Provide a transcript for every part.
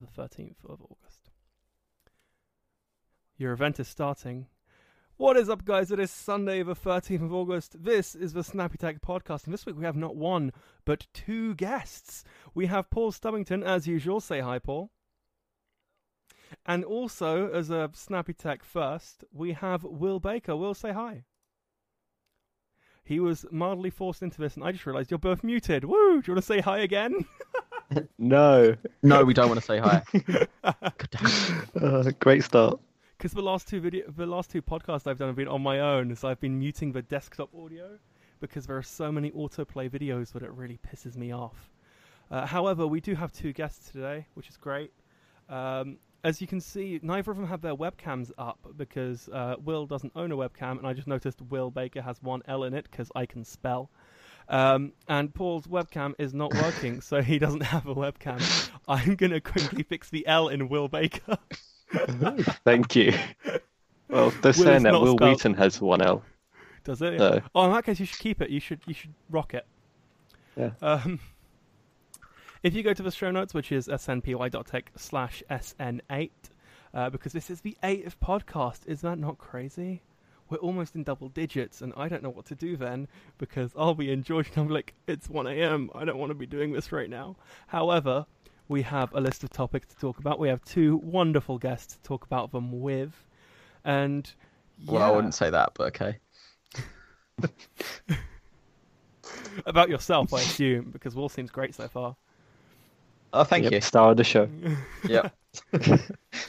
the 13th of August. Your event is starting. What is up, guys? It is Sunday, the 13th of August. This is the Snappy Tech podcast, and this week we have not one, but two guests. We have Paul Stubbington, as usual. Say hi, Paul. And also, as a Snappy Tech first, we have Will Baker. Will, say hi. He was mildly forced into this, and I just realised you're both muted. Woo! Do you want to say hi again? No. No, we don't want to say hi. Uh, great start. Because the last two video, the last two podcasts I've done have been on my own, so I've been muting the desktop audio because there are so many autoplay videos that it really pisses me off. Uh, however, we do have two guests today, which is great. Um, as you can see, neither of them have their webcams up because uh, Will doesn't own a webcam, and I just noticed Will Baker has one L in it because I can spell. Um, and Paul's webcam is not working, so he doesn't have a webcam. I'm gonna quickly fix the L in Will Baker. Thank you. Well, they're saying that Will spelled. Wheaton has one L. Does it? No. Oh, in that case, you should keep it. You should you should rock it. Yeah. Um, if you go to the show notes, which is snpy.tech slash sn8, uh, because this is the eighth podcast. Is that not crazy? We're almost in double digits, and I don't know what to do then because I'll be in Georgia and I'm like, it's 1 a.m. I don't want to be doing this right now. However, we have a list of topics to talk about. We have two wonderful guests to talk about them with, and yeah, Well, I wouldn't say that, but okay. about yourself, I assume, because Will seems great so far. Oh, thank Yep, you. Star of the show. Yep.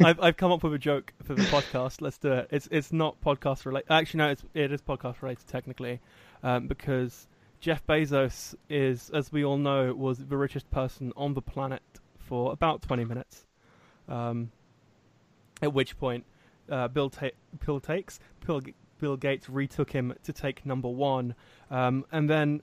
I've I've come up with a joke for the podcast. Let's do it. It's it's not podcast related. Actually, no, it's it is podcast related technically, um, because Jeff Bezos is, as we all know, was the richest person on the planet for about twenty minutes. Um, at which point, uh, Bill ta- Bill takes Bill, Bill Gates retook him to take number one, um, and then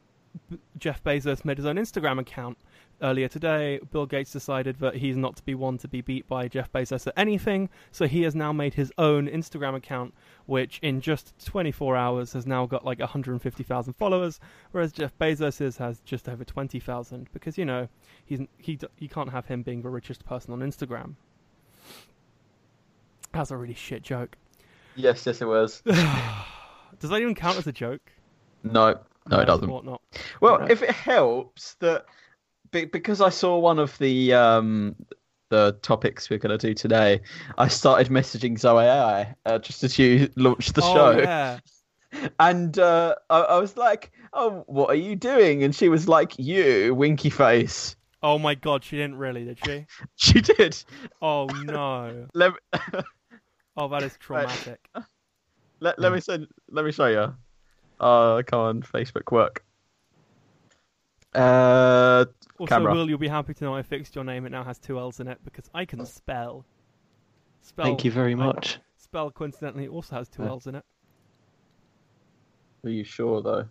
Jeff Bezos made his own Instagram account earlier today, Bill Gates decided that he's not to be one to be beat by Jeff Bezos at anything, so he has now made his own Instagram account, which in just 24 hours has now got like 150,000 followers, whereas Jeff Bezos's has just over 20,000 because you know he's he you can't have him being the richest person on Instagram. That's a really shit joke. Yes, yes, it was. Does that even count as a joke? No, no, I it doesn't. thought not. Well, Right. if it helps that be- because I saw one of the um the topics we're going to do today, I started messaging Zoe AI uh, just as you launched the oh, show, yeah. and uh, I, I was like, "Oh, what are you doing?" And she was like, "You, winky face." Oh my god, she didn't really, did she? She did. Oh no. Let Oh, that is traumatic. let, let me send. Let me show you. Uh, come on, Facebook work. Uh, Also, Camera. Will, you'll be happy to know I fixed your name. It now has two L's in it because I can spell. Spell. Thank you very I- much. Spell coincidentally also has two Yeah. L's in it. are you sure though?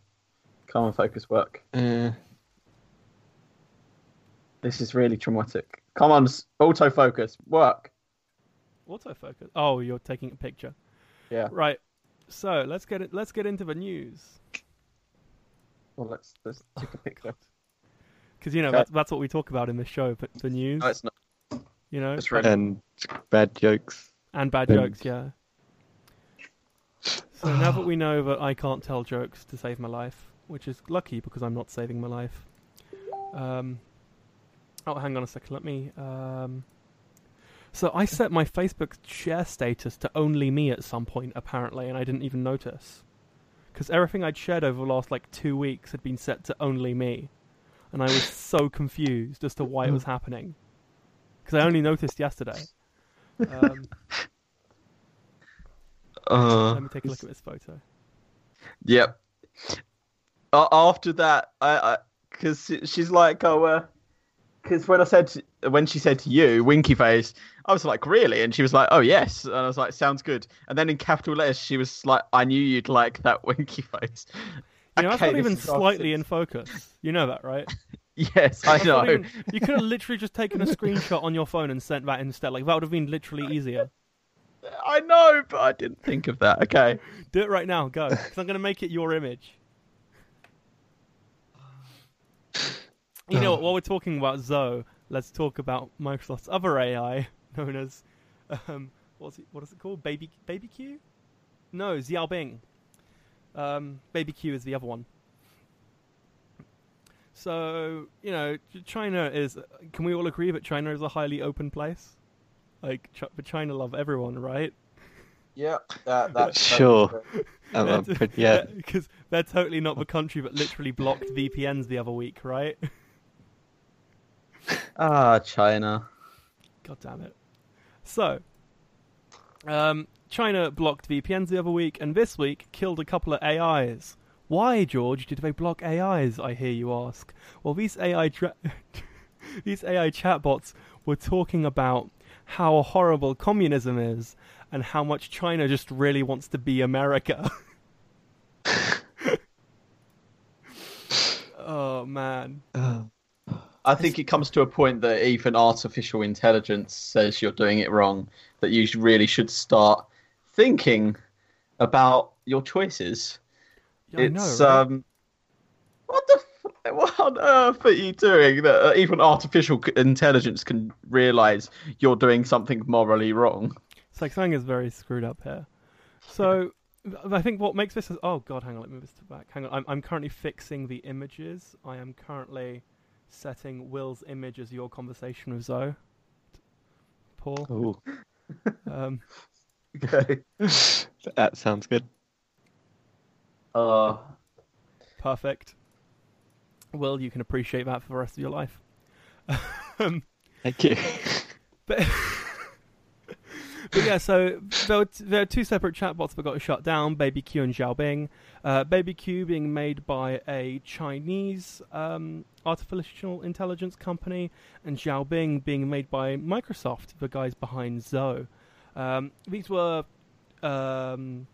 Come on, focus work. Uh, This is really traumatic. Come on, s- autofocus work. Autofocus. Oh, you're taking a picture. Yeah. Right. So let's get it. Let's get into the news Well, let's let's take a picture. Because you know Okay. that's, that's what we talk about in this show. But the news, No, it's not. you know, It's red. and bad jokes. and bad Um, jokes. Yeah. So now that we know that I can't tell jokes to save my life, which is lucky because I'm not saving my life. Um, oh, hang on a second. Let me. Um, so I set my Facebook share status to only me at some point, apparently, and I didn't even notice. Because everything I'd shared over the last like two weeks had been set to only me, and I was so confused as to why it was happening. Because I only noticed yesterday. Um, Uh, let me take a look at this photo. Yep. Uh, after that, I because she's like, oh, because when I said to- when she said to you, winky face, I was like, really? And she was like, oh yes. And I was like, sounds good. And then in capital letters, she was like, I knew you'd like that winky face. You know, that's not even slightly in focus. You know that, right? Yes, I know. even- you could have literally just taken a screenshot on your phone and sent that instead. Like that would have been literally easier. I know, but I didn't think of that. Okay. Do it right now. Go, because I'm going to make it your image. You know what? While we're talking about Zoe, let's talk about Microsoft's other AI, known as um, what's it, what is it called? Baby Baby Q? No, Xiaobing. Um, Baby Q is the other one. So you know, China is. Can we all agree that China is a highly open place? Like, Ch- but China love everyone, right? Yeah, that, that's Sure. Um, um, but yeah, because they're totally not the country that literally blocked VPNs the other week, right? Ah, China. God damn it. So, um, China blocked VPNs the other week, and this week killed a couple of AIs. Why, George, did they block AIs? I hear you ask. Well, these AI tra- these AI chatbots were talking about how horrible communism is and how much China just really wants to be America. oh man. uh, I think it comes to a point that even artificial intelligence says you're doing it wrong. That you really should start thinking about your choices. Yeah, it's know, right? um, what the f- what on earth are you doing? That uh, even artificial intelligence can realize you're doing something morally wrong. It's like something is very screwed up here. So I think what makes this is oh god, hang on, let me move this to back. Hang on, I'm I'm currently fixing the images. I am currently setting Will's image as your conversation with Zoe. Paul, um, Okay. that sounds good. Uh, perfect. Will, you can appreciate that for the rest of your life. um, Thank you. but but yeah, so there were, t- there are two separate chatbots that got shut down: Baby Q and Xiaobing. Uh, Q being made by a Chinese um, artificial intelligence company, and Xiaobing being made by Microsoft, the guys behind Zoe. Um, these were um,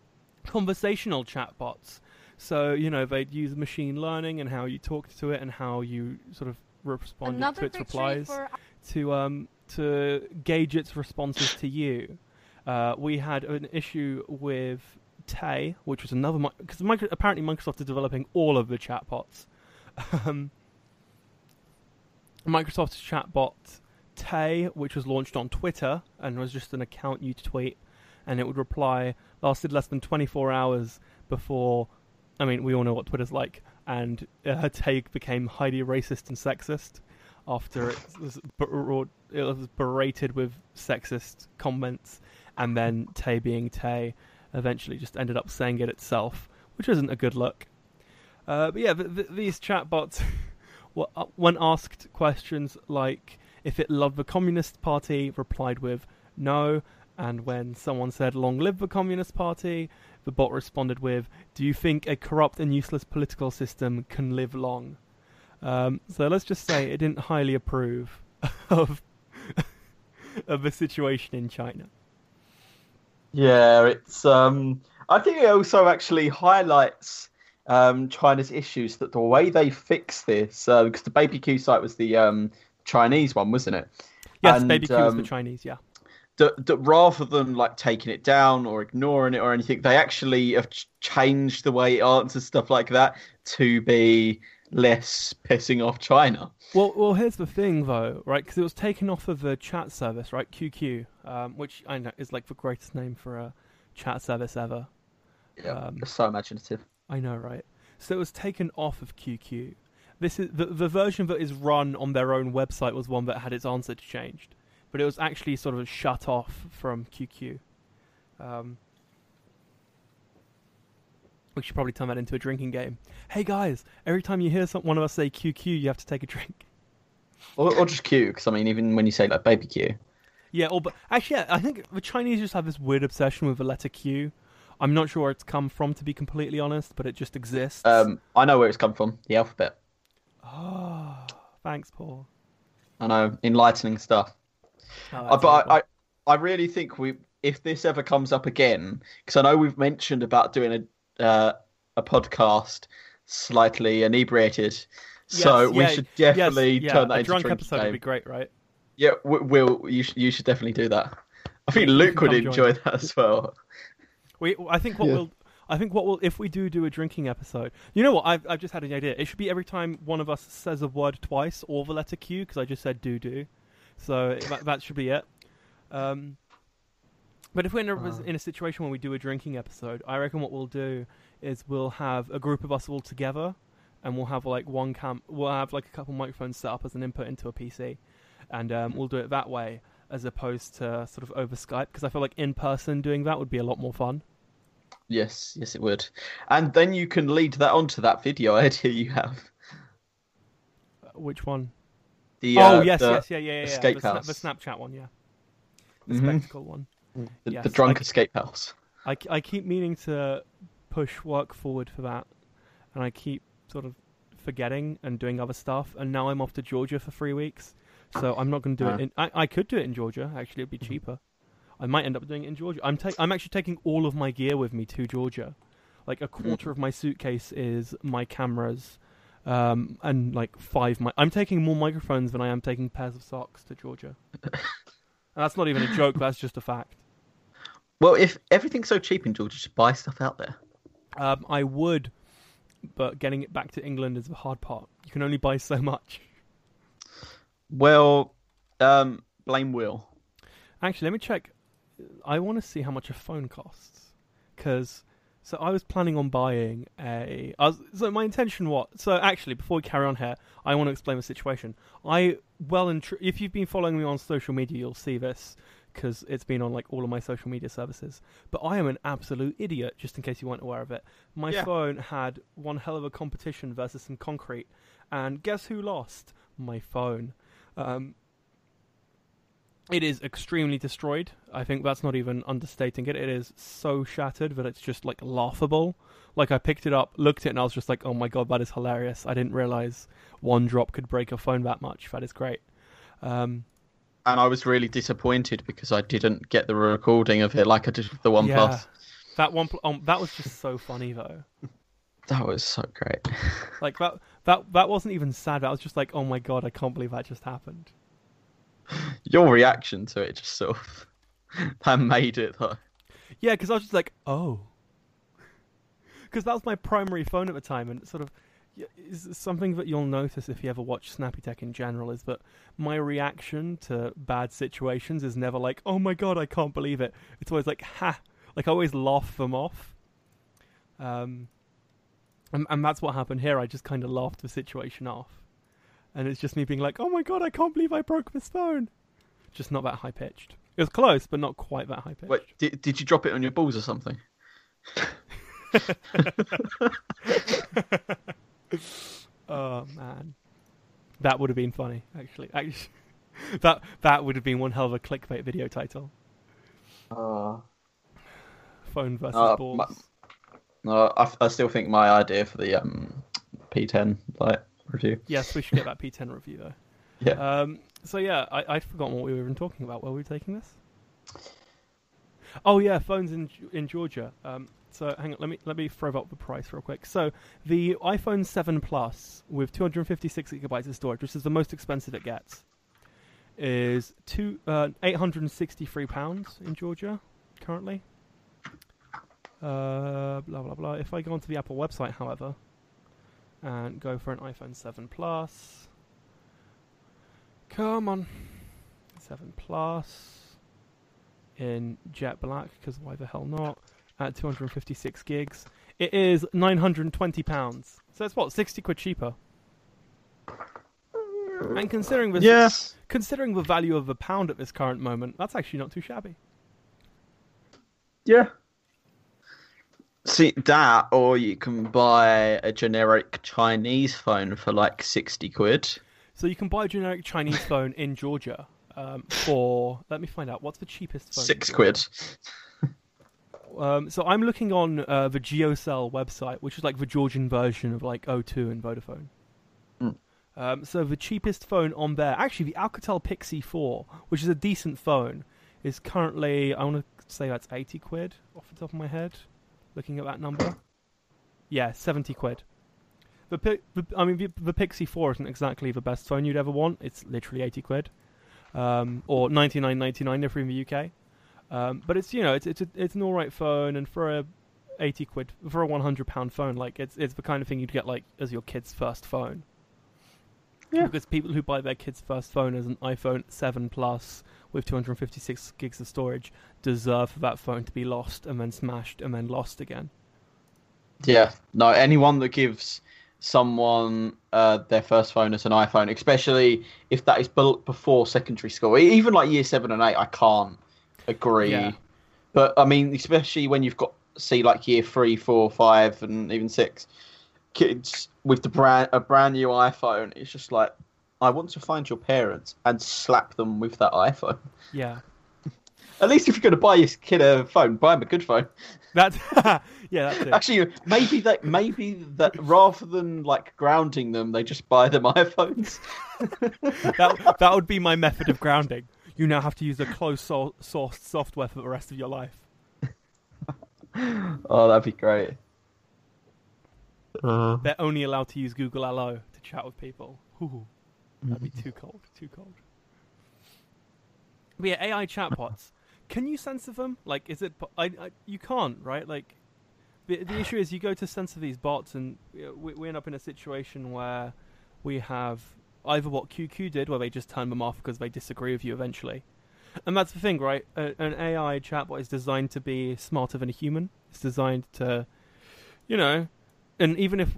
conversational chatbots, so you know they'd use machine learning and how you talked to it and how you sort of respond to its replies for to um to gauge its responses to you. Uh, we had an issue with Tay, which was another because apparently Microsoft is developing all of the chatbots. Um, Microsoft's chatbot Tay, which was launched on Twitter and was just an account you tweet, and it would reply. Lasted less than 24 hours before. I mean, we all know what Twitter's like, and uh, Tay became highly racist and sexist after it was, it was berated with sexist comments, and then Tay being Tay eventually just ended up saying it itself, which isn't a good look. Uh, but yeah, th- th- these chatbots, uh, when asked questions like if it loved the Communist Party, replied with no, and when someone said long live the Communist Party, the bot responded with, "Do you think a corrupt and useless political system can live long?" Um, so let's just say it didn't highly approve of of the situation in China. Yeah, it's. Um, I think it also actually highlights um, China's issues that the way they fix this, uh, because the BabyQ site was the um, Chinese one, wasn't it? Yes, And, Baby Q was the um, Chinese. Yeah, That, that rather than like taking it down or ignoring it or anything, they actually have ch- changed the way it answers stuff like that to be less pissing off China. Well, well, here's the thing, though, right? Because it was taken off of the chat service, right? QQ, um, which I know is like the greatest name for a chat service ever. Um, so imaginative. I know, right? So it was taken off of QQ. This is the the version that is run on their own website was one that had its answer changed, but it was actually sort of shut off from QQ. Um, we should probably turn that into a drinking game. Hey guys, every time you hear some, one of us say QQ, you have to take a drink. Or, or just Q, because I mean, even when you say like baby Q, Yeah, or but actually, yeah, I think the Chinese just have this weird obsession with the letter Q. I'm not sure where it's come from, to be completely honest, but it just exists. um, I know where it's come from. The alphabet. Oh, thanks, Paul. I know, enlightening stuff. Oh, Uh, but. I, I, I really think we, if this ever comes up again, because I know we've mentioned about doing a, uh, a podcast slightly inebriated, so Yes, we yeah, should yes, definitely yeah, turn that a into drunk drinking episode game. would be great, right? Yeah, we- Will, you, sh- you should definitely do that. I think Luke would come join. enjoy that as well. We, I think what Yeah. we'll, I think what will if we do do a drinking episode, you know what? I've I've just had an idea. It should be every time one of us says a word twice or the letter Q because I just said do do, so that, that should be it. Um, but if we're in a, in a situation where we do a drinking episode, I reckon what we'll do is we'll have a group of us all together, and we'll have like one cam. We'll have like a couple microphones set up as an input into a PC, and um, we'll do it that way as opposed to sort of over Skype because I feel like in person doing that would be a lot more fun. Yes, yes, it would. And then you can lead that onto that video idea you have. Uh, Which one? The, oh uh, yes, the, yes, yeah, yeah, yeah. yeah. escape the, sna- house. the Snapchat one, yeah. The Mhm. spectacle one. the, yes, the drunk I- escape house. I, I keep meaning to push work forward for that, and I keep sort of forgetting and doing other stuff. And now I'm off to Georgia for three weeks, so I'm not going to do Ah. it. In, I I could do it in Georgia. Actually, it'd be Mhm. cheaper. I might end up doing it in Georgia. I'm ta- I'm actually taking all of my gear with me to Georgia. Like a quarter of my suitcase is my cameras, um, and like five. Mi- I'm taking more microphones than I am taking pairs of socks to Georgia. and that's not even a joke. That's just a fact. Well, if everything's so cheap in Georgia, just buy stuff out there. Um, I would, but getting it back to England is the hard part. You can only buy so much. Well, um, blame Will. Actually, let me check. I want to see how much a phone costs, because so I was planning on buying a. I was, so my intention was. So actually, before we carry on here, I want to explain the situation. I well and tr- if you've been following me on social media, you'll see this because it's been on like all of my social media services. But I am an absolute idiot, just in case you weren't aware of it. My Yeah. phone had one hell of a competition versus some concrete, and guess who lost? My phone. Um, it is extremely destroyed. I think that's not even understating it. It is so shattered that it's just like laughable. Like I picked it up, looked at it, and I was just like, "Oh my god, that is hilarious!" I didn't realize one drop could break a phone that much. That is great. Um, And I was really disappointed because I didn't get the recording of it like I did with the One yeah, Plus. that one, pl- um, that was just so funny though. That was so great. Like that, that, that wasn't even sad. That was just like, "Oh my god, I can't believe that just happened." Your reaction to it just sort of that made it though. Yeah, because I was just like, oh. Because that was my primary phone at the time, and sort of is something that you'll notice if you ever watch Snappy Tech in general is that my reaction to bad situations is never like, oh my god, I can't believe it. It's always like, ha! Like I always laugh them off. Um, and, and that's what happened here. I just kind of laughed the situation off, and it's just me being like, oh my god, I can't believe I broke this phone. Just not that high pitched. It was close, but not quite that high pitched. Wait, did, did you drop it on your balls or something? Oh man, that would have been funny. Actually, actually, that that would have been one hell of a clickbait video title. Uh, Phone versus Uh, balls. my- no, I, I still think my idea for the um, P10 like review. Yes, we should get that P10 review though. Yeah. Um. So yeah, I I'd forgotten what we were even talking about. Were we taking this? Oh yeah, phones in in Georgia. Um. So hang on, let me let me throw up the price real quick. So the iPhone 7 Plus with 256 gigabytes of storage, which is the most expensive it gets, is two uh, 863 pounds in Georgia currently. Uh, blah blah blah. If I go onto the Apple website, however, and go for an iPhone 7 Plus, come on, 7 Plus in jet black because why the hell not? At 256 gigs, it is 920 pounds. So it's what 60 quid cheaper. And considering the Yes. considering the value of a pound at this current moment, that's actually not too shabby. Yeah. See that, or you can buy a generic Chinese phone for like sixty quid. So you can buy a generic Chinese phone in Georgia um, for. Let me find out. What's the cheapest phone? Six quid. Um, so I'm looking on uh, the GeoCell website, which is like the Georgian version of like O2 and Vodafone. Mm. Um, so the cheapest phone on there, actually, the Alcatel Pixi 4, which is a decent phone, is currently I want to say that's 80 quid off the top of my head. Looking at that number, yeah, 70 quid. The, the I mean, the, the Pixi 4 isn't exactly the best phone you'd ever want. It's literally 80 quid, um, or 99.99 if you're in the UK. Um, but it's you know it's it's a, it's an all right phone, and for a eighty quid for a one hundred pound phone. Like it's it's the kind of thing you'd get like as your kid's first phone. Yeah. Because people who buy their kid's first phone as an iPhone seven plus with two hundred and fifty six gigs of storage deserve for that phone to be lost and then smashed and then lost again. Yeah, no, anyone that gives someone uh, their first phone as an iPhone, especially if that is bel- before secondary school, even like year seven and eight, I can't agree. Yeah. But I mean, especially when you've got see like year three, four, five, and even six kids with the brand a brand new iPhone, it's just like I want to find your parents and slap them with that iPhone. Yeah. At least if you're going to buy your kid a phone, buy him a good phone. That's yeah, that's it. Actually, maybe that maybe that rather than like grounding them, they just buy them iPhones. that that would be my method of grounding. You now have to use a closed so- source software for the rest of your life. Oh, that'd be great. Uh, They're only allowed to use Google Allo to chat with people. Ooh, that'd be too cold. Too cold. But yeah, AI chatbots. Can you censor them? Like, is it? I, I you can't, right? Like, the the issue is you go to censor these bots, and you know, we, we end up in a situation where we have either what QQ did, where they just turn them off because they disagree with you eventually, and that's the thing, right? A, an AI chatbot is designed to be smarter than a human. It's designed to, you know, and even if,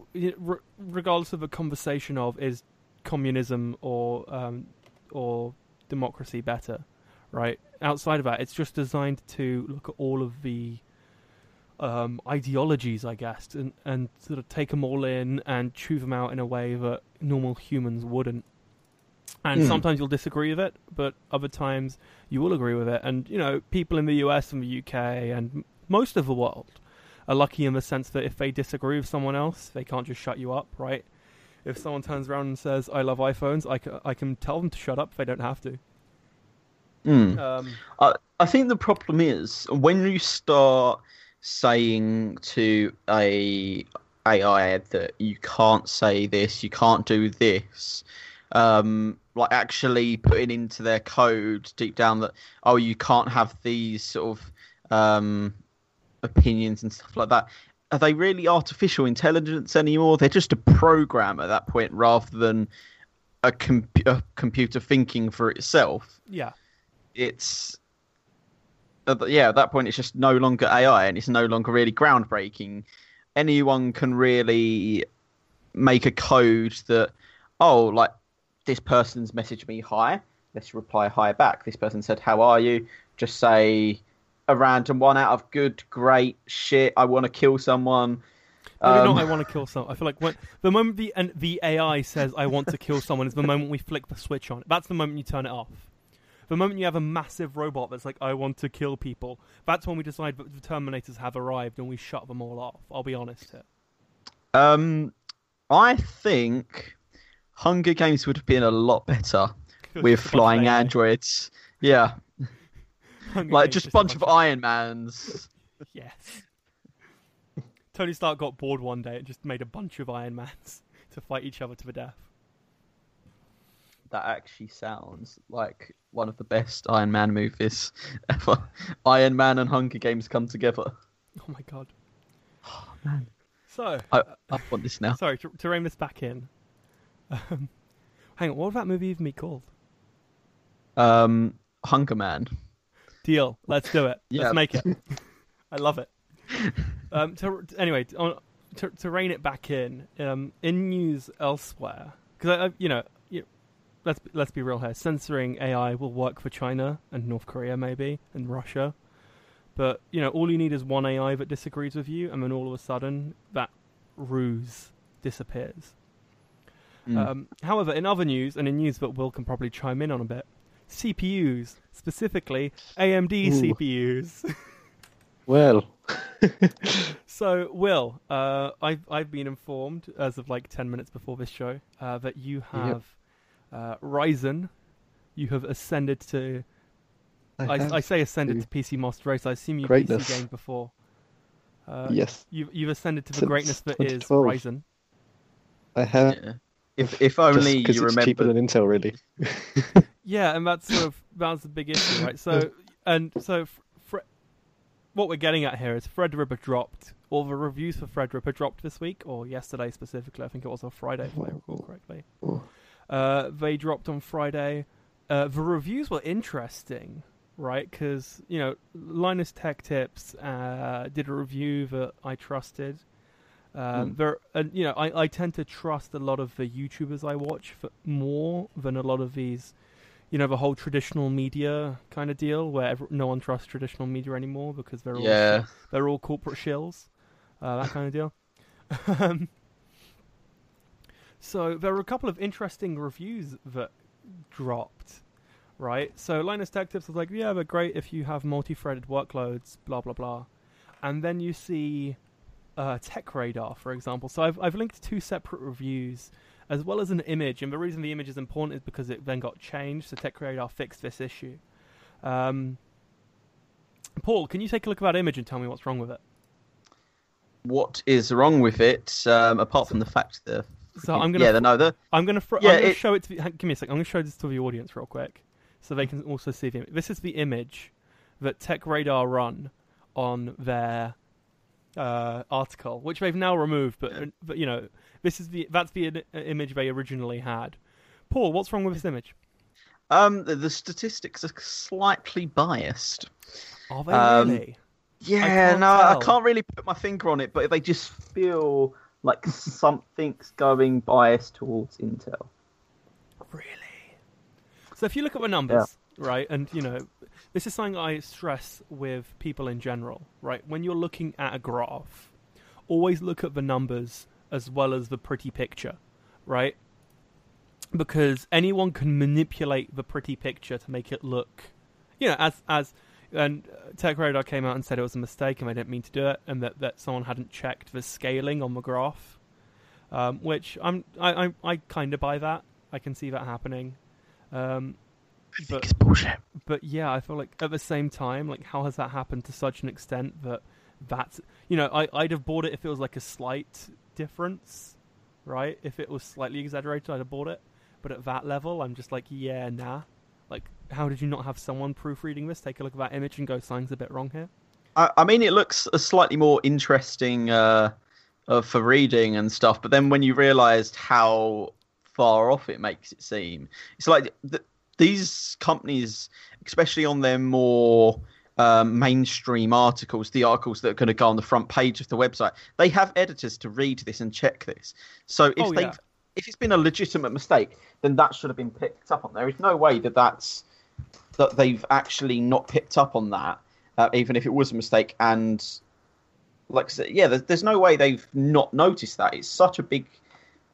regardless of a conversation of is communism or um, or democracy better, right? Outside of that, it's just designed to look at all of the um, ideologies, I guess, and and sort of take them all in and chew them out in a way that normal humans wouldn't. And Hmm. sometimes you'll disagree with it, but other times you will agree with it. And you know, people in the US and the UK and most of the world are lucky in the sense that if they disagree with someone else, they can't just shut you up, right? If someone turns around and says, "I love iPhones," I, ca- I can tell them to shut up. They don't have to. Hmm. Um, I, I think the problem is when you start saying to a AI that you can't say this, you can't do this, um, like actually putting into their code deep down that oh you can't have these sort of um, opinions and stuff like that. Are they really artificial intelligence anymore? They're just a program at that point rather than a, com- a computer thinking for itself. Yeah, it's uh, yeah at that point it's just no longer ai and it's no longer really groundbreaking. Anyone can really make a code that oh like this person's messaged me hi let's reply hi back. This person said how are you? Just say a random one out of good great shit i want to kill someone maybe Um, not. I want to kill someone. I feel like when the moment the and the AI says "I want to kill someone" is the moment we flick the switch on. That's the moment you turn it off. The moment you have a massive robot that's like "I want to kill people," that's when we decide that the Terminators have arrived and we shut them all off. I'll be honest here. um i think hunger games would have been a lot better with Just a bunch of flying androids yeah like just a bunch of Iron Mans. Yes. Tony Stark got bored one day and just made a bunch of Iron Mans to fight each other to the death. That actually sounds like one of the best Iron Man movies ever. Iron Man and Hunger Games come together. Oh my god. Oh man. So, I, I want this now. sorry to, to rein this back in. Um, hang on, what was that movie even be called? Um, Hunger Man. Deal. Let's do it. Yeah. Let's make it. I love it. Um, to, anyway, on, to, to rein it back in, um, in news elsewhere, because I, I, you know, you, let's let's be real here. Censoring AI will work for China and North Korea, maybe, and Russia. But you know, all you need is one AI that disagrees with you, and then all of a sudden, that ruse disappears. Mm. Um, however, in other news, and in news that Will can probably chime in on a bit, CPUs, specifically AMD Ooh. CPUs. well, so, Will, uh, I've I've been informed as of like ten minutes before this show uh, that you have uh, Ryzen. You have ascended to. I, have I say ascended to to PC Master Race. I assume you've greatness. PC game before. Uh, yes, You've you've ascended to the Since greatness that is 2012. Ryzen. I have. Yeah. If if only because you it's remember. cheaper than Intel, really. Yeah, and that's sort of that's the big issue, right? So and so, fr- fr- what we're getting at here is Threadripper dropped, All the reviews for Threadripper dropped this week, or yesterday specifically. I think it was on Friday, if I recall correctly. Uh, they dropped on Friday. Uh, the reviews were interesting, right? Because you know, Linus Tech Tips uh, did a review that I trusted. Um, Mm. There, and you know, I, I tend to trust a lot of the YouTubers I watch for, more than a lot of these, you know, the whole traditional media kind of deal where ev no one trusts traditional media anymore because they're all Yeah. they're all corporate shills, uh, that kind of deal. um, so there were a couple of interesting reviews that dropped, right? So Linus Tech Tips was like, yeah, they're great if you have multi-threaded workloads, blah blah blah, and then you see uh, Tech Radar, for example. So I've I've linked two separate reviews as well as an image, and the reason the image is important is because it then got changed. So Tech Radar fixed this issue. Um, Paul, can you take a look at that image and tell me what's wrong with it? What is wrong with it? Um, apart from the fact that So I'm gonna yeah, no, the I'm gonna fr- Yeah, I'm gonna it- show it to the, give me a sec. I'm gonna show this to the audience real quick, so they can also see the. Im- this is the image that Tech Radar run on their uh, article, which they've now removed. But, Yeah. but you know, this is the that's the image they originally had. Paul, what's wrong with this image? um the, the statistics are slightly biased. Are they Um, really? Yeah, can't no, I can't really put my finger on it, but they just feel like something's going biased towards Intel. Really? So if you look at the numbers, right, and you know, this is something I stress with people in general, right? When you're looking at a graph, always look at the numbers as well as the pretty picture, right? Because anyone can manipulate the pretty picture to make it look, you know, as as and uh, Tech Radar came out and said it was a mistake and they didn't mean to do it, and that, that someone hadn't checked the scaling on the graph, um, which I'm I I, I kind of buy that. I can see that happening. Um, I But- think it's bullshit. but yeah, I feel like at the same time, like how has that happened to such an extent that that's you know I I'd have bought it if it was like a slight difference, right? If it was slightly exaggerated, I'd have bought it. But at that level, I'm just like, yeah, nah. Like, how did you not have someone proofreading this? Take a look at that image and go, something's a bit wrong here. I, I mean, it looks a slightly more interesting uh, uh, for reading and stuff, but then when you realised how far off it makes it seem, it's like th- these companies, especially on their more um, mainstream articles, the articles that are going to go on the front page of the website, they have editors to read this and check this. So if Oh, they yeah. if it's been a legitimate mistake, then that should have been picked up on. There is no way that that's that they've actually not picked up on that, uh, even if it was a mistake. And like I said, yeah, there's, there's no way they've not noticed that. It's such a big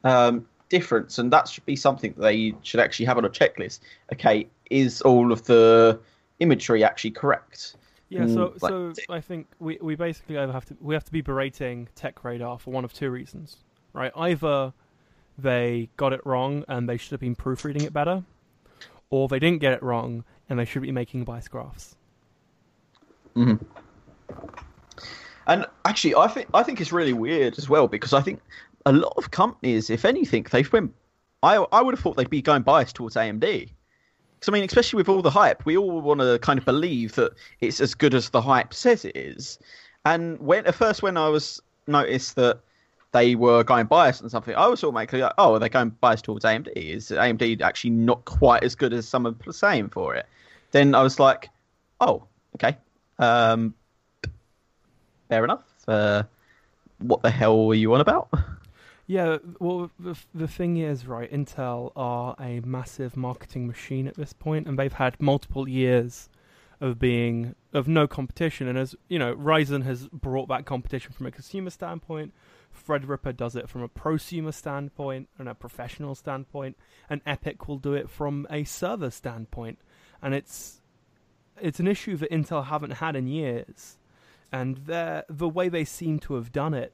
um, difference, and that should be something that they should actually have on a checklist. Okay, is all of the imagery actually correct? Yeah, so Mm, like- so I think we, we basically either have to we have to be berating Tech Radar for one of two reasons, right? Either they got it wrong and they should have been proofreading it better, or they didn't get it wrong and they should be making bias graphs. Mhm. And actually, I think I think it's really weird as well because I think a lot of companies, if anything, they've been. I I would have thought they'd be going biased towards AMD. Because I mean, especially with all the hype, we all want to kind of believe that it's as good as the hype says it is. And when at first, when I was noticed that they were going biased and something, I was automatically like, oh, are they're going biased towards AMD. Is AMD actually not quite as good as some are saying for it? Then I was like, oh, okay. Um, fair enough. Uh, what the hell were you on about? Yeah, well, the the thing is, right? Intel are a massive marketing machine at this point, and they've had multiple years of being of no competition. And as you know, Ryzen has brought that competition from a consumer standpoint. Threadripper does it from a prosumer standpoint and a professional standpoint, and EPYC will do it from a server standpoint. And it's it's an issue that Intel haven't had in years, and the way they seem to have done it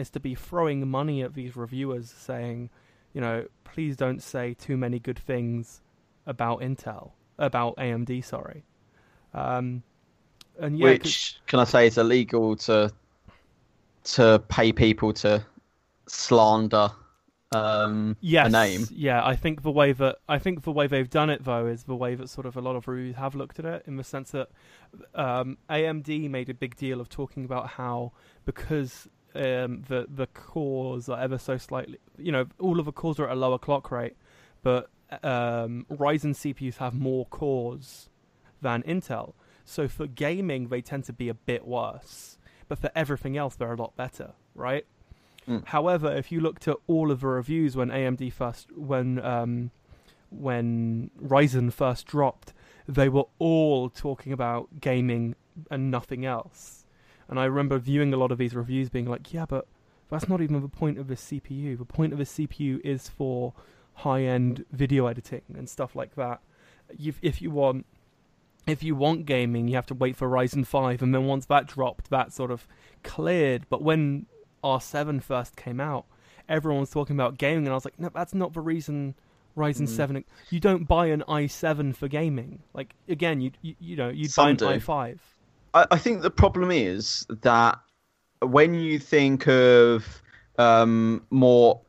is to be throwing money at these reviewers saying, you know, please don't say too many good things about Intel, about AMD, sorry. Um, and yeah, Which can I say is illegal to to pay people to slander um, yes, a name. Yeah, I think the way that I think the way they've done it though is the way that sort of a lot of reviews have looked at it in the sense that um, AMD made a big deal of talking about how because um, the the cores are ever so slightly, you know, all of the cores are at a lower clock rate, but um, Ryzen CPUs have more cores than Intel. So for gaming, they tend to be a bit worse, but for everything else, they're a lot better, right? Mm. However, if you looked at all of the reviews when AMD first, when um, when Ryzen first dropped, they were all talking about gaming and nothing else. And I remember viewing a lot of these reviews, being like, "Yeah, but that's not even the point of this CPU. The point of this CPU is for high-end video editing and stuff like that. If, if you want, if you want gaming, you have to wait for Ryzen five, and then once that dropped, that sort of cleared. But when R7 first came out, everyone was talking about gaming, and I was like, no, that's not the reason Ryzen Mm. 7. You don't buy an i7 for gaming. Like again, you you, you know you buy an do. i5. I, I think the problem is that when you think of um, more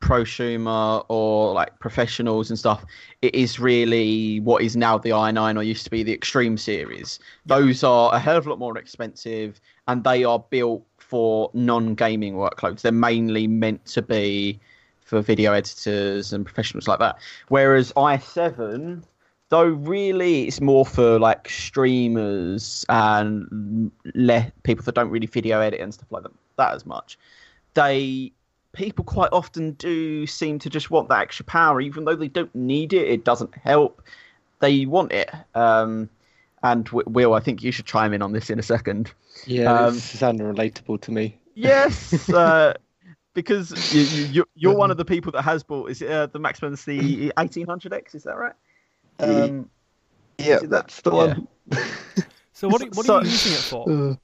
prosumer or like professionals and stuff, it is really what is now the i9 or used to be the Extreme series. Those are a hell of a lot more expensive and they are built for non gaming workloads. They're mainly meant to be for video editors and professionals like that. Whereas i7 though really it's more for like streamers and le- people that don't really video edit and stuff like that, that as much. They people quite often do seem to just want that extra power. Even though they don't need it it doesn't help. They want it. Um, and W- will i think you should chime in on this in a second. Yeah, Um, this sounded relatable to me. yes uh, because you, you, you're- you're one of the people that has bought is it, uh, the maximum's the 1800x is that right um, Yeah, Is it that- that's the yeah. one. So what are, what So- are you using it for? Uh,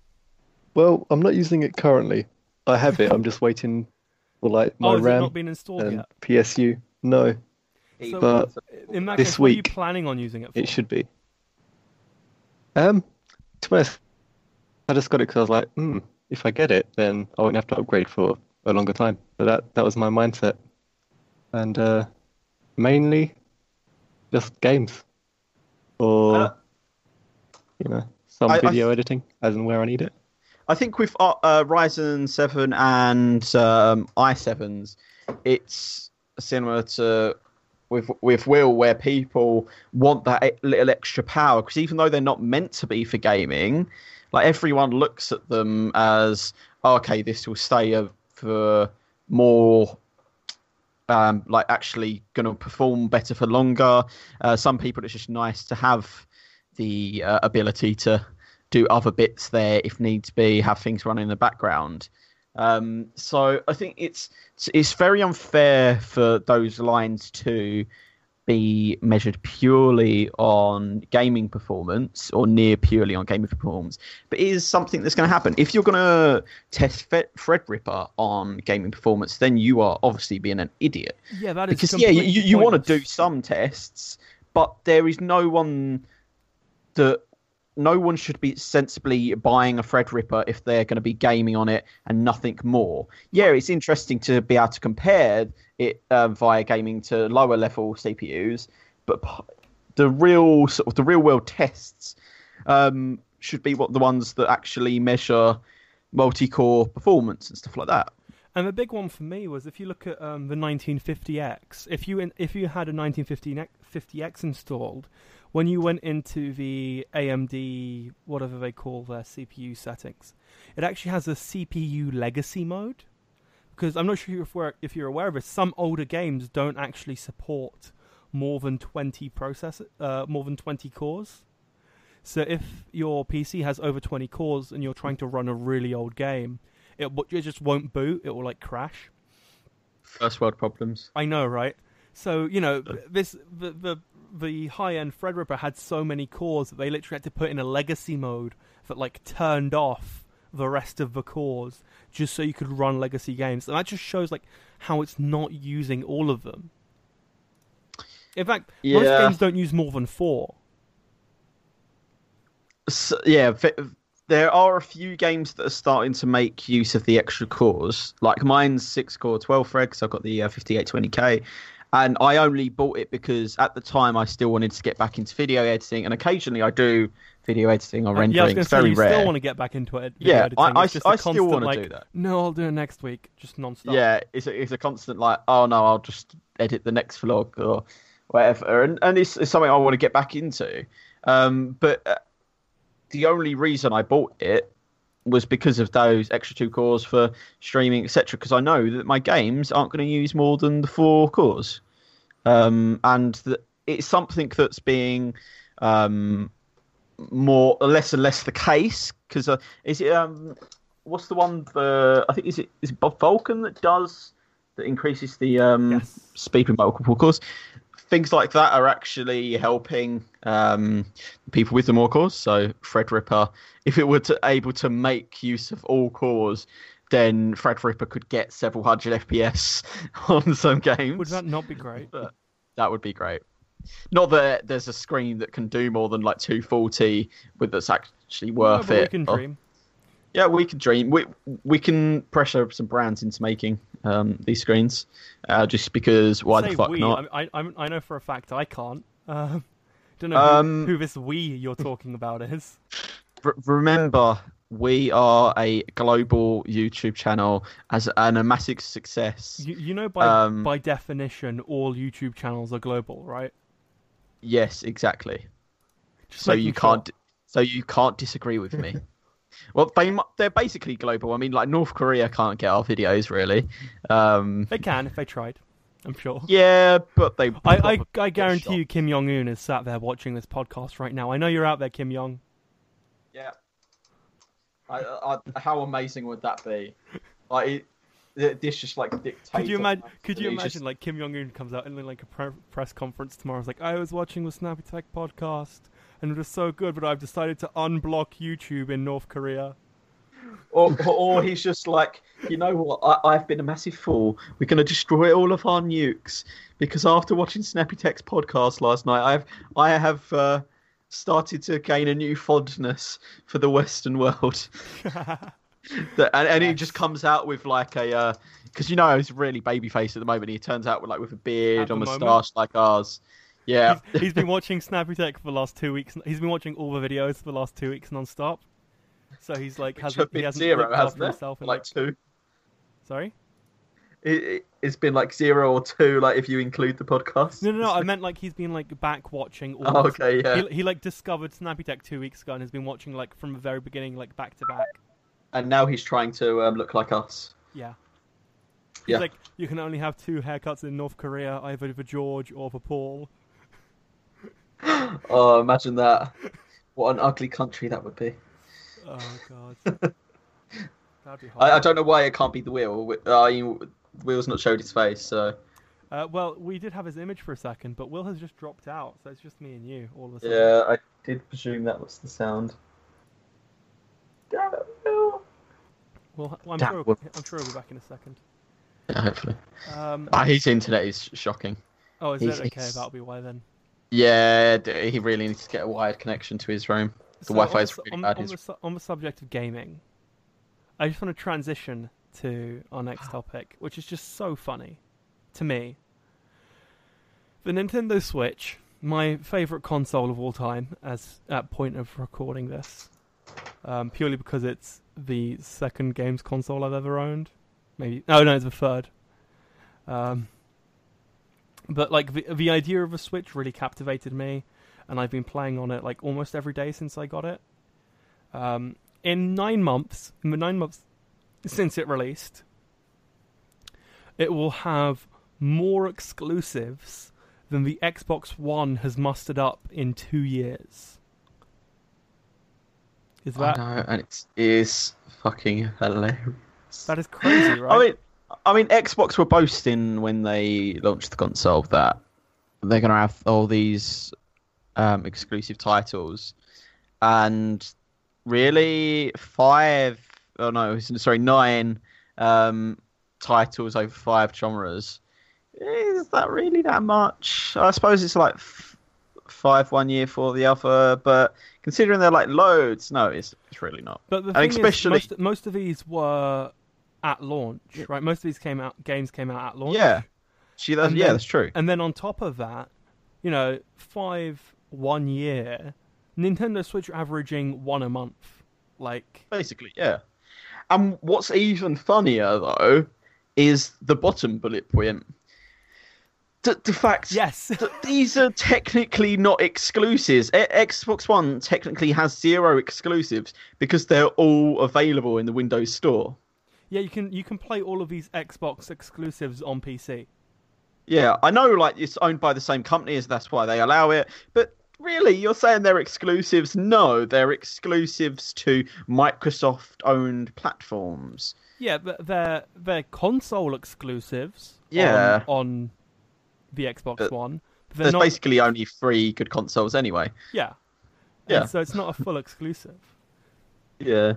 well, I'm not using it currently. I have it. I'm just waiting for like my oh, has it RAM not been installed and yet? PSU. No, So but in that this case, what are you week, planning on using it for? it should be. Um, to be honest, I just got it because I was like, hmm, if I get it, then I won't have to upgrade for a longer time. So that that was my mindset, and uh, mainly just games, or Uh, you know, some I- I video th- editing as and where I need it. I think with uh, uh, Ryzen 7 and um, i7s, it's similar to with with Will, where people want that little extra power because even though they're not meant to be for gaming, like everyone looks at them as "Oh, okay, this will stay uh, for more. Um, like actually going to perform better for longer. Uh, some people, it's just nice to have the uh, ability to do other bits there if needs be, have things running in the background. Um, so I think it's it's very unfair for those lines to be measured purely on gaming performance or near purely on gaming performance, but it is something that's going to happen. If you're going to test Fe- Threadripper on gaming performance, then you are obviously being an idiot yeah, that is because yeah, you, you want to do some tests, but there is no one that no one should be sensibly buying a Threadripper if they're going to be gaming on it and nothing more. Yeah, it's interesting to be able to compare it uh, via gaming to lower level CPUs, but the real sort of the real world tests um, should be what the ones that actually measure multi-core performance and stuff like that. And the big one for me was if you look at um, the 1950X, if you in, if you had a 1950X installed, when you went into the AMD whatever they call their CPU settings, it actually has a CPU legacy mode. Because I'm not sure if, we're, if you're aware of this, some older games don't actually support more than 20 process, uh, more than 20 cores. So if your PC has over 20 cores and you're trying to run a really old game, it, it just won't boot. It will like crash. First world problems. I know, right? So you know this the the, the high end Threadripper had so many cores that they literally had to put in a legacy mode that like turned off the rest of the cores just so you could run legacy games, and that just shows like how it's not using all of them. In fact, most games don't use more than four. So, yeah, there are a few games that are starting to make use of the extra cores. Like mine's six core, twelve thread because I've got the uh, fifty eight twenty K, and I only bought it because at the time I still wanted to get back into video editing, and occasionally I do video editing or Uh, yeah, I was rendering. it's say, very you rare. still want to get back into it. Yeah, editing. I- I- It's just a I still wanna like, do that. No, I'll do it next week, just non-stop. Yeah, it's a, it's a constant like, oh no, I'll just edit the next vlog or whatever, and and it's, it's something I want to get back into. Um, but uh, the only reason I bought it was because of those extra two cores for streaming, etc. Because I know that my games aren't going to use more than the four cores, um, and it's something that's being um, more less and less the case. Because uh, is it um, what's the one? The I think is it is it Bob Vulkan that does that increases the um, Yes. speed in multiple cores. Things like that are actually helping um, people with the more cores. So Threadripper, if it were to, able to make use of all cores, then Threadripper could get several hundred FPS on some games. Would that not be great? But that would be great. Not that there's a screen that can do more than like 240 with that's actually worth it. We can Oh, dream. yeah, we can dream. We we can pressure some brands into making um, these screens, uh, just because why Say the fuck we. not? I, I, I'm- know for a fact I can't. Um, don't know Um, who, who this we you're talking about is. Remember, we are a global YouTube channel as and a massive success. You, you know, by Um, by definition, all YouTube channels are global, right? Yes, exactly. Just so you sure. can't so you can't disagree with me. well, they they're basically global. I mean, like North Korea can't get our videos really. Um, They can if they tried. I'm sure. yeah, but they. I, I, I guarantee shot. you Kim Jong Un is sat there watching this podcast right now. I know you're out there, Kim Jong. Yeah. I, I, how amazing would that be? Like, it, this just like dictates. Could you imagine? Could you imagine just- like Kim Jong Un comes out in like a pre- press conference tomorrow? It's like I was watching the Snappy Tech podcast and it was so good, but I've decided to unblock YouTube in North Korea. or, or, or he's just like, you know what? I, I've been a massive fool. We're going to destroy all of our nukes because after watching Snappy Tech's podcast last night, I've I have uh, started to gain a new fondness for the Western world. That- and, and he just comes out with like a uh, because you know he's really baby faced at the moment. He turns out with like with a beard, moment? moustache like ours. Yeah, he's, he's been watching Snappy Tech for the last two weeks. He's been watching all the videos for the last two weeks non-stop. So he's like hasn't he hasn't zero, hasn't it? himself in like like two. sorry. It, it's been like zero or two, like if you include the podcast. No, no, no. I meant like he's been like back watching all. Oh, okay, yeah. He, he like discovered Snappy Tech two weeks ago and has been watching like from the very beginning, like back to back. And now he's trying to um, look like us. Yeah. He's Yeah. like, you can only have two haircuts in North Korea, either for George or for Paul. Oh, imagine that. What an ugly country that would be. Oh god. That'd be hard. I, I don't know why it can't be the wheel. Uh, you, Will's not showed his face, so Uh, well, we did have his image for a second, but Will has just dropped out, so it's just me and you all of a sudden. yeah, I did presume that was the sound. Damn Will. Well, I'm Damn, sure. Will. I'm sure he'll be back in a second. Yeah, hopefully. Um, Ah, his internet is shocking. oh, is he's- that okay? he's- That'll be why then. Yeah, he really needs to get a wired connection to his room. The So Wi-Fi on is su- really on, bad. On His- the, su- on the subject of gaming, I just want to transition to our next topic, which is just so funny to me. The Nintendo Switch, my favorite console of all time, as at point of recording this, um, purely because it's the second games console I've ever owned. Maybe no, no, it's the third. Um, but like the the idea of a Switch really captivated me, and I've been playing on it like almost every day since I got it. Um, in nine months, in the nine months since it released, it will have more exclusives than the Xbox One has mustered up in two years. Is I that know, and it's fucking hilarious. that is crazy, right? I mean, I mean, Xbox were boasting when they launched the console that they're going to have all these um, exclusive titles, and really five, oh no, sorry, nine um, titles over five genres. Is that really that much? I suppose it's like f- PS5 one year for the other, but considering they're like loads, no, it's it's really not. But the thing especially- is, most, most of these were at launch, right? Most of these came out games came out at launch. Yeah, she that's, And yeah, then- that's true. And then on top of that, you know, five one year, Nintendo Switch averaging one a month. Like, Basically, yeah. And what's even funnier though is the bottom bullet point. The, the fact yes, that these are technically not exclusives. Xbox One technically has zero exclusives because they're all available in the Windows Store. yeah, you can you can play all of these Xbox exclusives on PC. Yeah, I know, like it's owned by the same company, as that's why they allow it. But really, you're saying they're exclusives? No, they're exclusives to Microsoft-owned platforms. Yeah, but they're they're console exclusives. Yeah. on, on the Xbox But One. They're There's not. basically only three good consoles anyway. Yeah, Yeah. And so it's not a full exclusive. Yeah.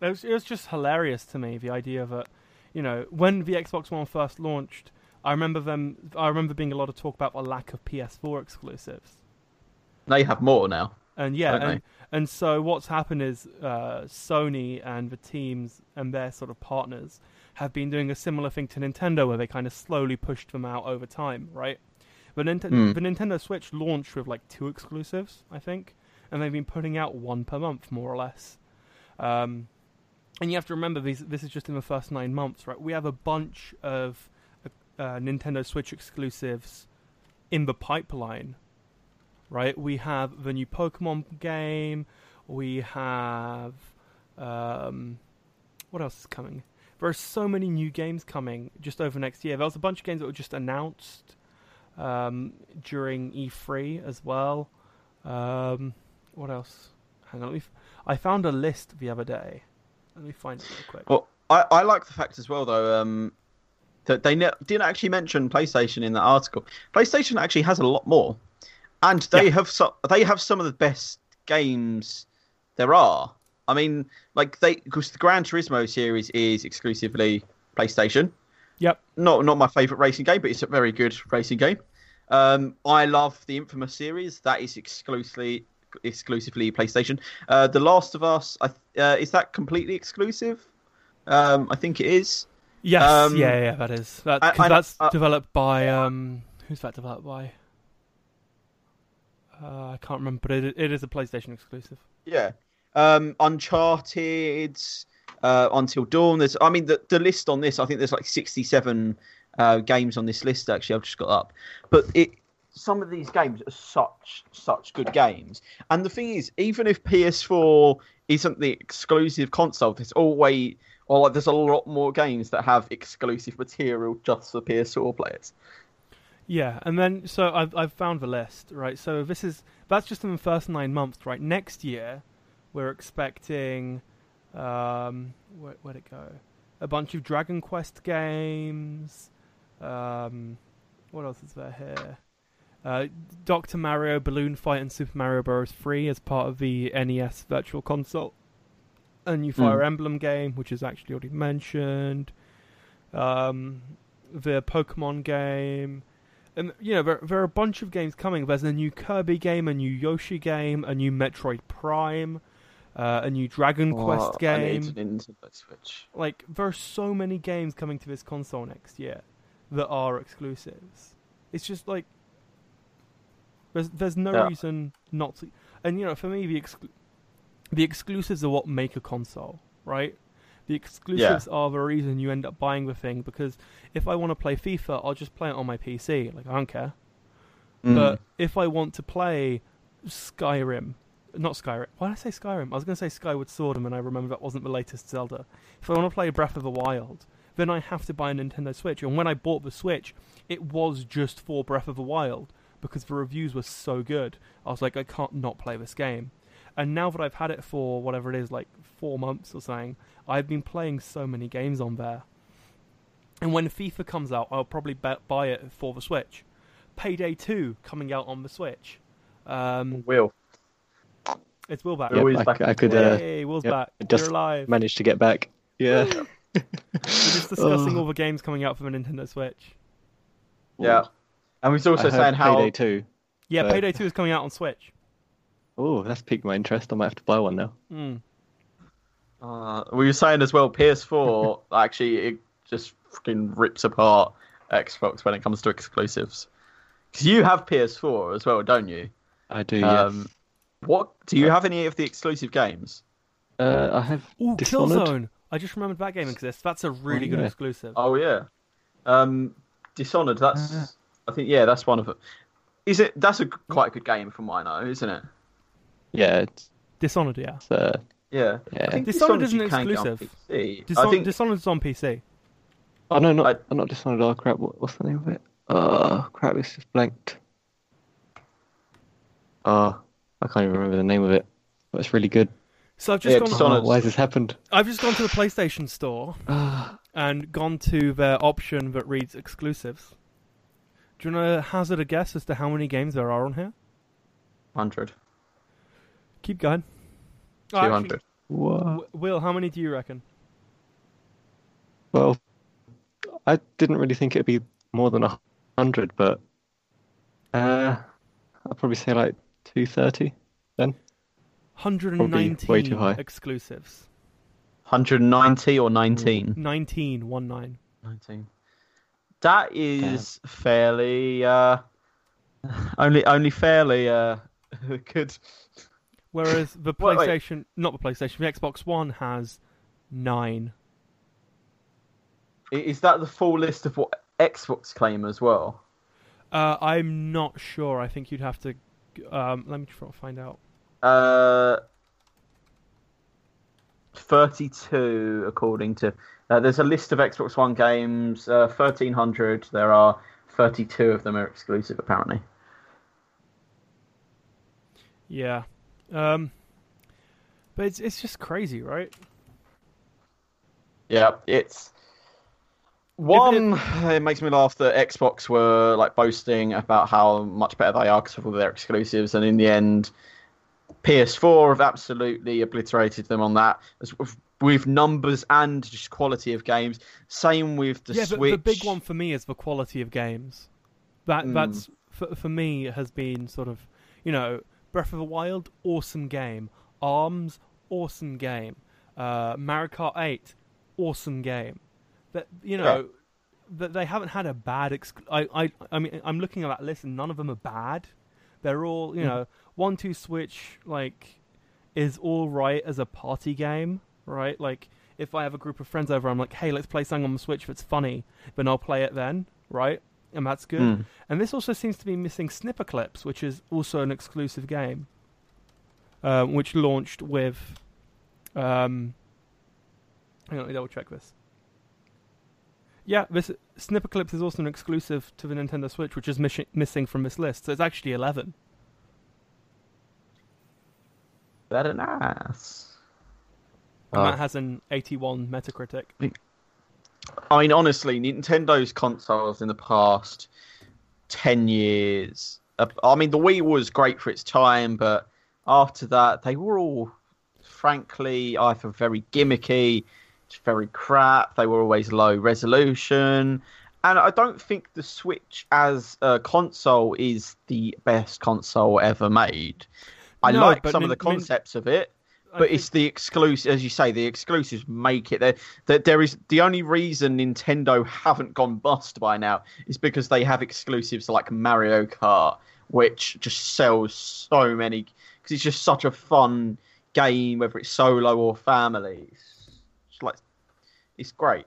It was, it was just hilarious to me the idea that, you know, when the Xbox One first launched, I remember them. I remember being a lot of talk about the lack of PS4 exclusives, They have more now. and yeah, and, and so what's happened is uh, Sony and the teams and their sort of partners have been doing a similar thing to Nintendo, where they kind of slowly pushed them out over time, right? But Nint- Hmm. the Nintendo Switch launched with like two exclusives, I think, and they've been putting out one per month, more or less. Um, and you have to remember these. This is just in the first nine months, right? We have a bunch of uh, Nintendo Switch exclusives in the pipeline, right? We have the new Pokemon game. We have um, what else is coming? There are so many new games coming just over next year. There was a bunch of games that were just announced um, during E3 as well. Um, what else? Hang on. F- I found a list the other day. Let me find it real quick. Well, I, I like the fact as well, though, um, that they ne- didn't actually mention PlayStation in that article. PlayStation actually has a lot more, and they Yeah. have so- they have some of the best games there are. I mean, like they because the Gran Turismo series is exclusively PlayStation. Yep. Not not my favorite racing game, but it's a very good racing game. Um, I love the Infamous series. That is exclusively exclusively PlayStation. Uh, the Last of Us, I, uh, is that completely exclusive? Um, I think it is. Yes, um, yeah, yeah, that is. That, I- I- that's uh, developed by um, who's that developed by? Uh, I can't remember, but it, it is a PlayStation exclusive. Yeah. Um, Uncharted, uh, Until Dawn. There's, I mean, the, the list on this, I think there's like 67 uh, games on this list. Actually, I've just got up, but it. Some of these games are such such good games, and the thing is, even if PS4 isn't the exclusive console, there's always or like there's a lot more games that have exclusive material just for PS4 players. Yeah, and then so I've I've found the list right. So this is that's just in the first nine months, right? Next year, we're expecting, um, where where'd it go? A bunch of Dragon Quest games. Um, what else is there here? Uh, Doctor Mario, Balloon Fight, and Super Mario Bros. 3 as part of the NES Virtual Console. A new Fire Emblem game, which is actually already mentioned. Um, the Pokemon game and you know there, there are a bunch of games coming. There's a new Kirby game, a new Yoshi game, a new Metroid Prime, uh, a new Dragon Quest Oh, need game. Nintendo Switch. Like there are so many games coming to this console next year that are exclusives. It's just like there's there's no Yeah. reason not to. And you know, for me, the exclu- the exclusives are what make a console, right? The exclusives are the reason you end up buying the thing because if I want to play FIFA, I'll just play it on my PC. Like I don't care. Mm. But if I want to play Skyrim, not Skyrim. Why did I say Skyrim? I was going to say Skyward Sword, and I remember that wasn't the latest Zelda. If I want to play Breath of the Wild, then I have to buy a Nintendo Switch. And when I bought the Switch, it was just for Breath of the Wild because the reviews were so good. I was like, I can't not play this game. And now that I've had it for whatever it is, like four months or something, I've been playing so many games on there. And when FIFA comes out, I'll probably be- buy it for the Switch. Payday 2 coming out on the Switch. Um, Will. it's Will back. Yep. Always I, back I could forth. uh, Will's yep, back. just You're alive. manage to get back. Yeah. We're just discussing Oh. all the games coming out for the Nintendo Switch. Yeah. And we was also I saying how Payday 2 Yeah, Uh, Payday 2 is coming out on Switch. Oh, that's piqued my interest. I might have to buy one now. Mm. Uh, we were saying as well, PS4 actually it just fucking rips apart Xbox when it comes to exclusives. Because you have PS4 as well, don't you? I do. Um, what do you have any of the exclusive games? Uh, I have Ooh, Dishonored. Killzone. I just remembered that game exists. That's a really Oh, good yeah. exclusive. Oh yeah, um, Dishonored. That's Uh. I think yeah, that's one of them. Is it? That's a quite a good game from what I know, isn't it? Yeah, it's, Dishonored, yeah. it's, uh, Yeah. yeah. I think Dishonored you isn't can on exclusive. PC. Dishon- I think Dishonored's on PC. Oh no, not I- I'm not Dishonored. Oh crap! What, what's the name of it? Oh crap! It's just blanked. Oh, I can't even remember the name of it. But it's really good. So I've just Yeah, gone. Dishonored. Oh, why has this happened? I've just gone to the PlayStation Store Ah, and gone to their option that reads exclusives. Do you want to hazard a guess as to how many games there are on here? hundred. Keep going. Two Oh, actually, hundred. what? Will, how many do you reckon? Well, I didn't really think it'd be more than a hundred, but uh, I'd probably say like two thirty. Then 119 way too high. exclusives. 190 or 19? 19, one nine. 19. That is fairly uh only only fairly uh good. Whereas the Wait, wait. PlayStation, not the PlayStation, the Xbox One has nine. Is that the full list of what Xbox claim as well? Uh, I'm not sure. I think you'd have to. Um, let me try to find out. Uh 32 according to uh, there's a list of Xbox One games, uh, 1300. There are 32 of them are exclusive apparently. Yeah. Um, but it's it's just crazy, right? Yeah, it's one. It makes me laugh that Xbox were like boasting about how much better they are because of all their exclusives, and in the end, PS4 have absolutely obliterated them on that with- numbers and just quality of games. Same with the yeah, Switch. but the big one for me is the quality of games. That Mm. that's for for me has been sort of you know Breath of the Wild, awesome game. Arms, awesome game. Uh, Mario Kart Eight, awesome game. That you know that they haven't had a bad. Exc- I I I mean I'm looking at that list and none of them are bad. They're all you know one two Switch like is all right as a party game, right? Like if I have a group of friends over, I'm like, hey, let's play something on the Switch that's funny, then I'll play it then, right? And that's good. Mm. And this also seems to be missing Snipperclips, which is also an exclusive game, um, which launched with. Um, hang on, let me double check this. Yeah, this Snipperclips is also an exclusive to the Nintendo Switch, which is missi- missing from this list. So it's actually eleven. Very nice. And Oh. that has an 81 Metacritic. I mean, honestly, Nintendo's consoles in the past ten years. uh, I mean, the Wii was great for its time, but after that, they were all, frankly, either very gimmicky, very crap. They were always low resolution, and I don't think the Switch as a console is the best console ever made. I No, like some of the concepts of it, but think- it's the exclusive, as you say, the exclusives make it. There, that there is the only reason Nintendo haven't gone bust by now is because they have exclusives like Mario Kart, which just sells so many because it's just such a fun game, whether it's solo or family. It's, it's like it's great.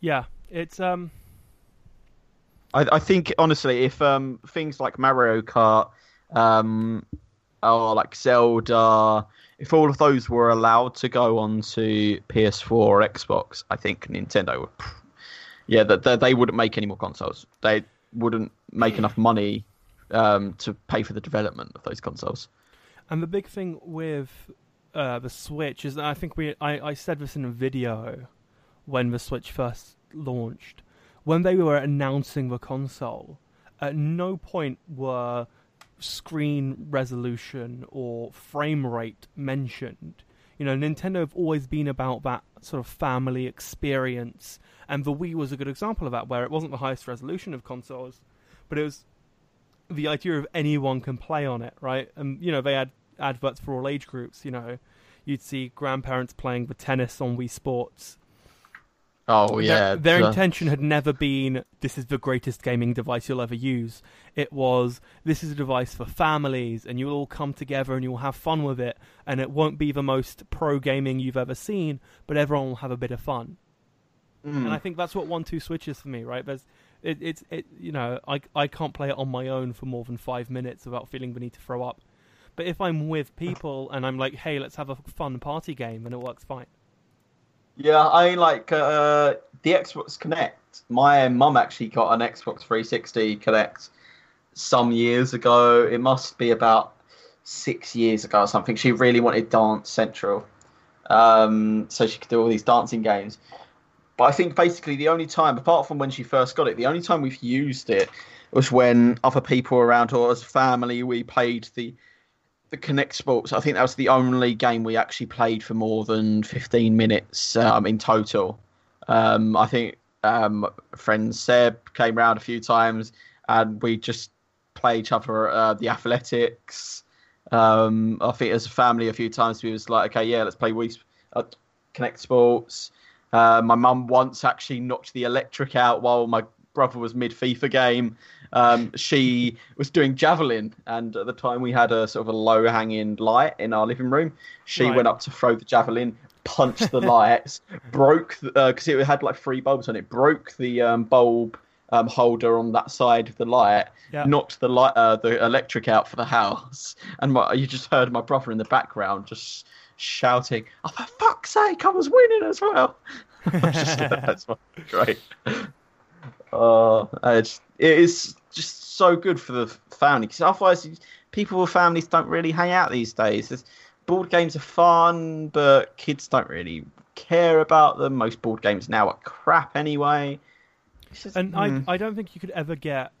yeah, it's um. I, I think honestly, if um things like Mario Kart, um, or like Zelda, if all of those were allowed to go onto PS4 or Xbox, I think Nintendo would, yeah, that they, they wouldn't make any more consoles. They wouldn't make enough money um to pay for the development of those consoles. And the big thing with uh, the Switch is that I think we I, I said this in a video when the Switch first launched. When they were announcing the console, at no point were screen resolution or frame rate mentioned. You know, Nintendo have always been about that sort of family experience, and the Wii was a good example of that, where it wasn't the highest resolution of consoles, but it was the idea of anyone can play on it, right? And you know they had adverts for all age groups. You know, you'd see grandparents playing the tennis on Wii Sports. Oh yeah, Their, their uh, intention had never been this is the greatest gaming device you'll ever use. It was this is a device for families and you'll all come together and you'll have fun with it and it won't be the most pro gaming you've ever seen, but everyone will have a bit of fun. mm. And I think that's what one two switch is for me, right? There's it, it's it you know, I I can't play it on my own for more than five minutes without feeling the need to throw up. But if I'm with people and I'm like, hey, let's have a fun party game, then it works fine. Yeah, I like uh, the Xbox Kinect. My mum actually got an Xbox 360 Kinect some years ago. It must be about six years ago or something. She really wanted Dance Central, um, so she could do all these dancing games. But I think basically the only time, apart from when she first got it, the only time we've used it was when other people around or as family we played the the Kinect Sports. I think that was the only game we actually played for more than 15 minutes um, in total. Um, I think um, friend Seb came round a few times and we just play each other uh, the athletics. Um, I think as a family a few times we was like, okay, yeah, let's play Wii uh, Kinect Sports. Uh, my mum once actually knocked the electric out while my brother was mid FIFA game. Um, she was doing javelin, and at the time we had a sort of a low hanging light in our living room. She Right. went up to throw the javelin, punched the lights, broke because it had like three bulbs on it, broke the um, bulb um, holder on that side of the light, Yeah. knocked the light, uh, the electric out for the house, and my, you just heard my brother in the background just shouting, "Oh for fuck's sake, I was winning as well!" Just- that's great. Uh, it's, it is just so good for the family because otherwise, people with families don't really hang out these days. There's, board games are fun, but kids don't really care about them. Most board games now are crap anyway. Just- And mm. I I don't think you could ever get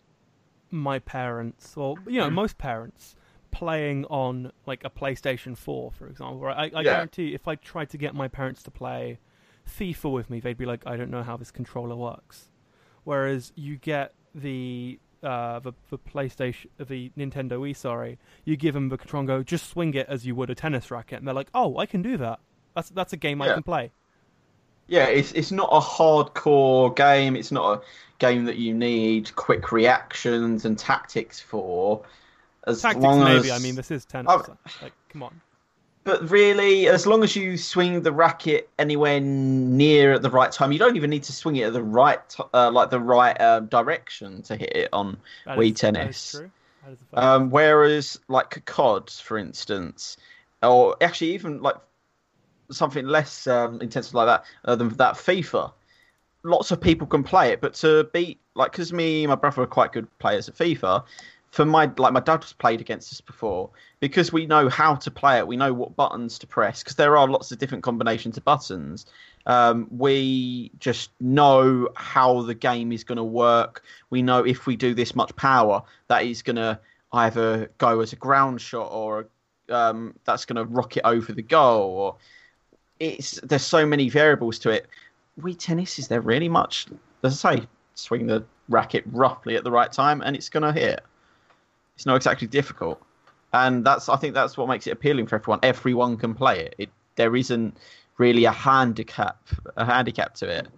my parents or you know most parents playing on like a PlayStation 4, for example. Right? I, I Yeah. guarantee if I tried to get my parents to play FIFA with me, they'd be like, I don't know how this controller works. Whereas you get the uh, the the PlayStation, the Nintendo Wii, sorry, you give them the controller and go, just swing it as you would a tennis racket, and they're like, oh, I can do that. That's that's a game I can play. Yeah, it's it's not a hardcore game. It's not a game that you need quick reactions and tactics for. As Tactics, long maybe. as- I mean, this is tennis. Oh. so, like, come on. But really, as long as you swing the racket anywhere near at the right time, you don't even need to swing it at the right, uh, like the right uh, direction to hit it on That Wii is- tennis. That is a. Um, whereas, like COD, for instance, or actually even like something less um, intensive like that uh, than that FIFA, lots of people can play it. But to beat, like, because me and my brother are quite good players at FIFA. For my like my dad has played against us before because we know how to play it. We know what buttons to press because there are lots of different combinations of buttons. Um, we just know how the game is going to work. We know if we do this much power, that is going to either go as a ground shot or um, that's going to rocket over the goal. Or it's there's so many variables to it. we tennis is there really much? As I say, swing the racket roughly at the right time and it's going to hit. It's not exactly difficult, and that's I think that's what makes it appealing for everyone. Everyone can play it. It there isn't really a handicap a handicap to it.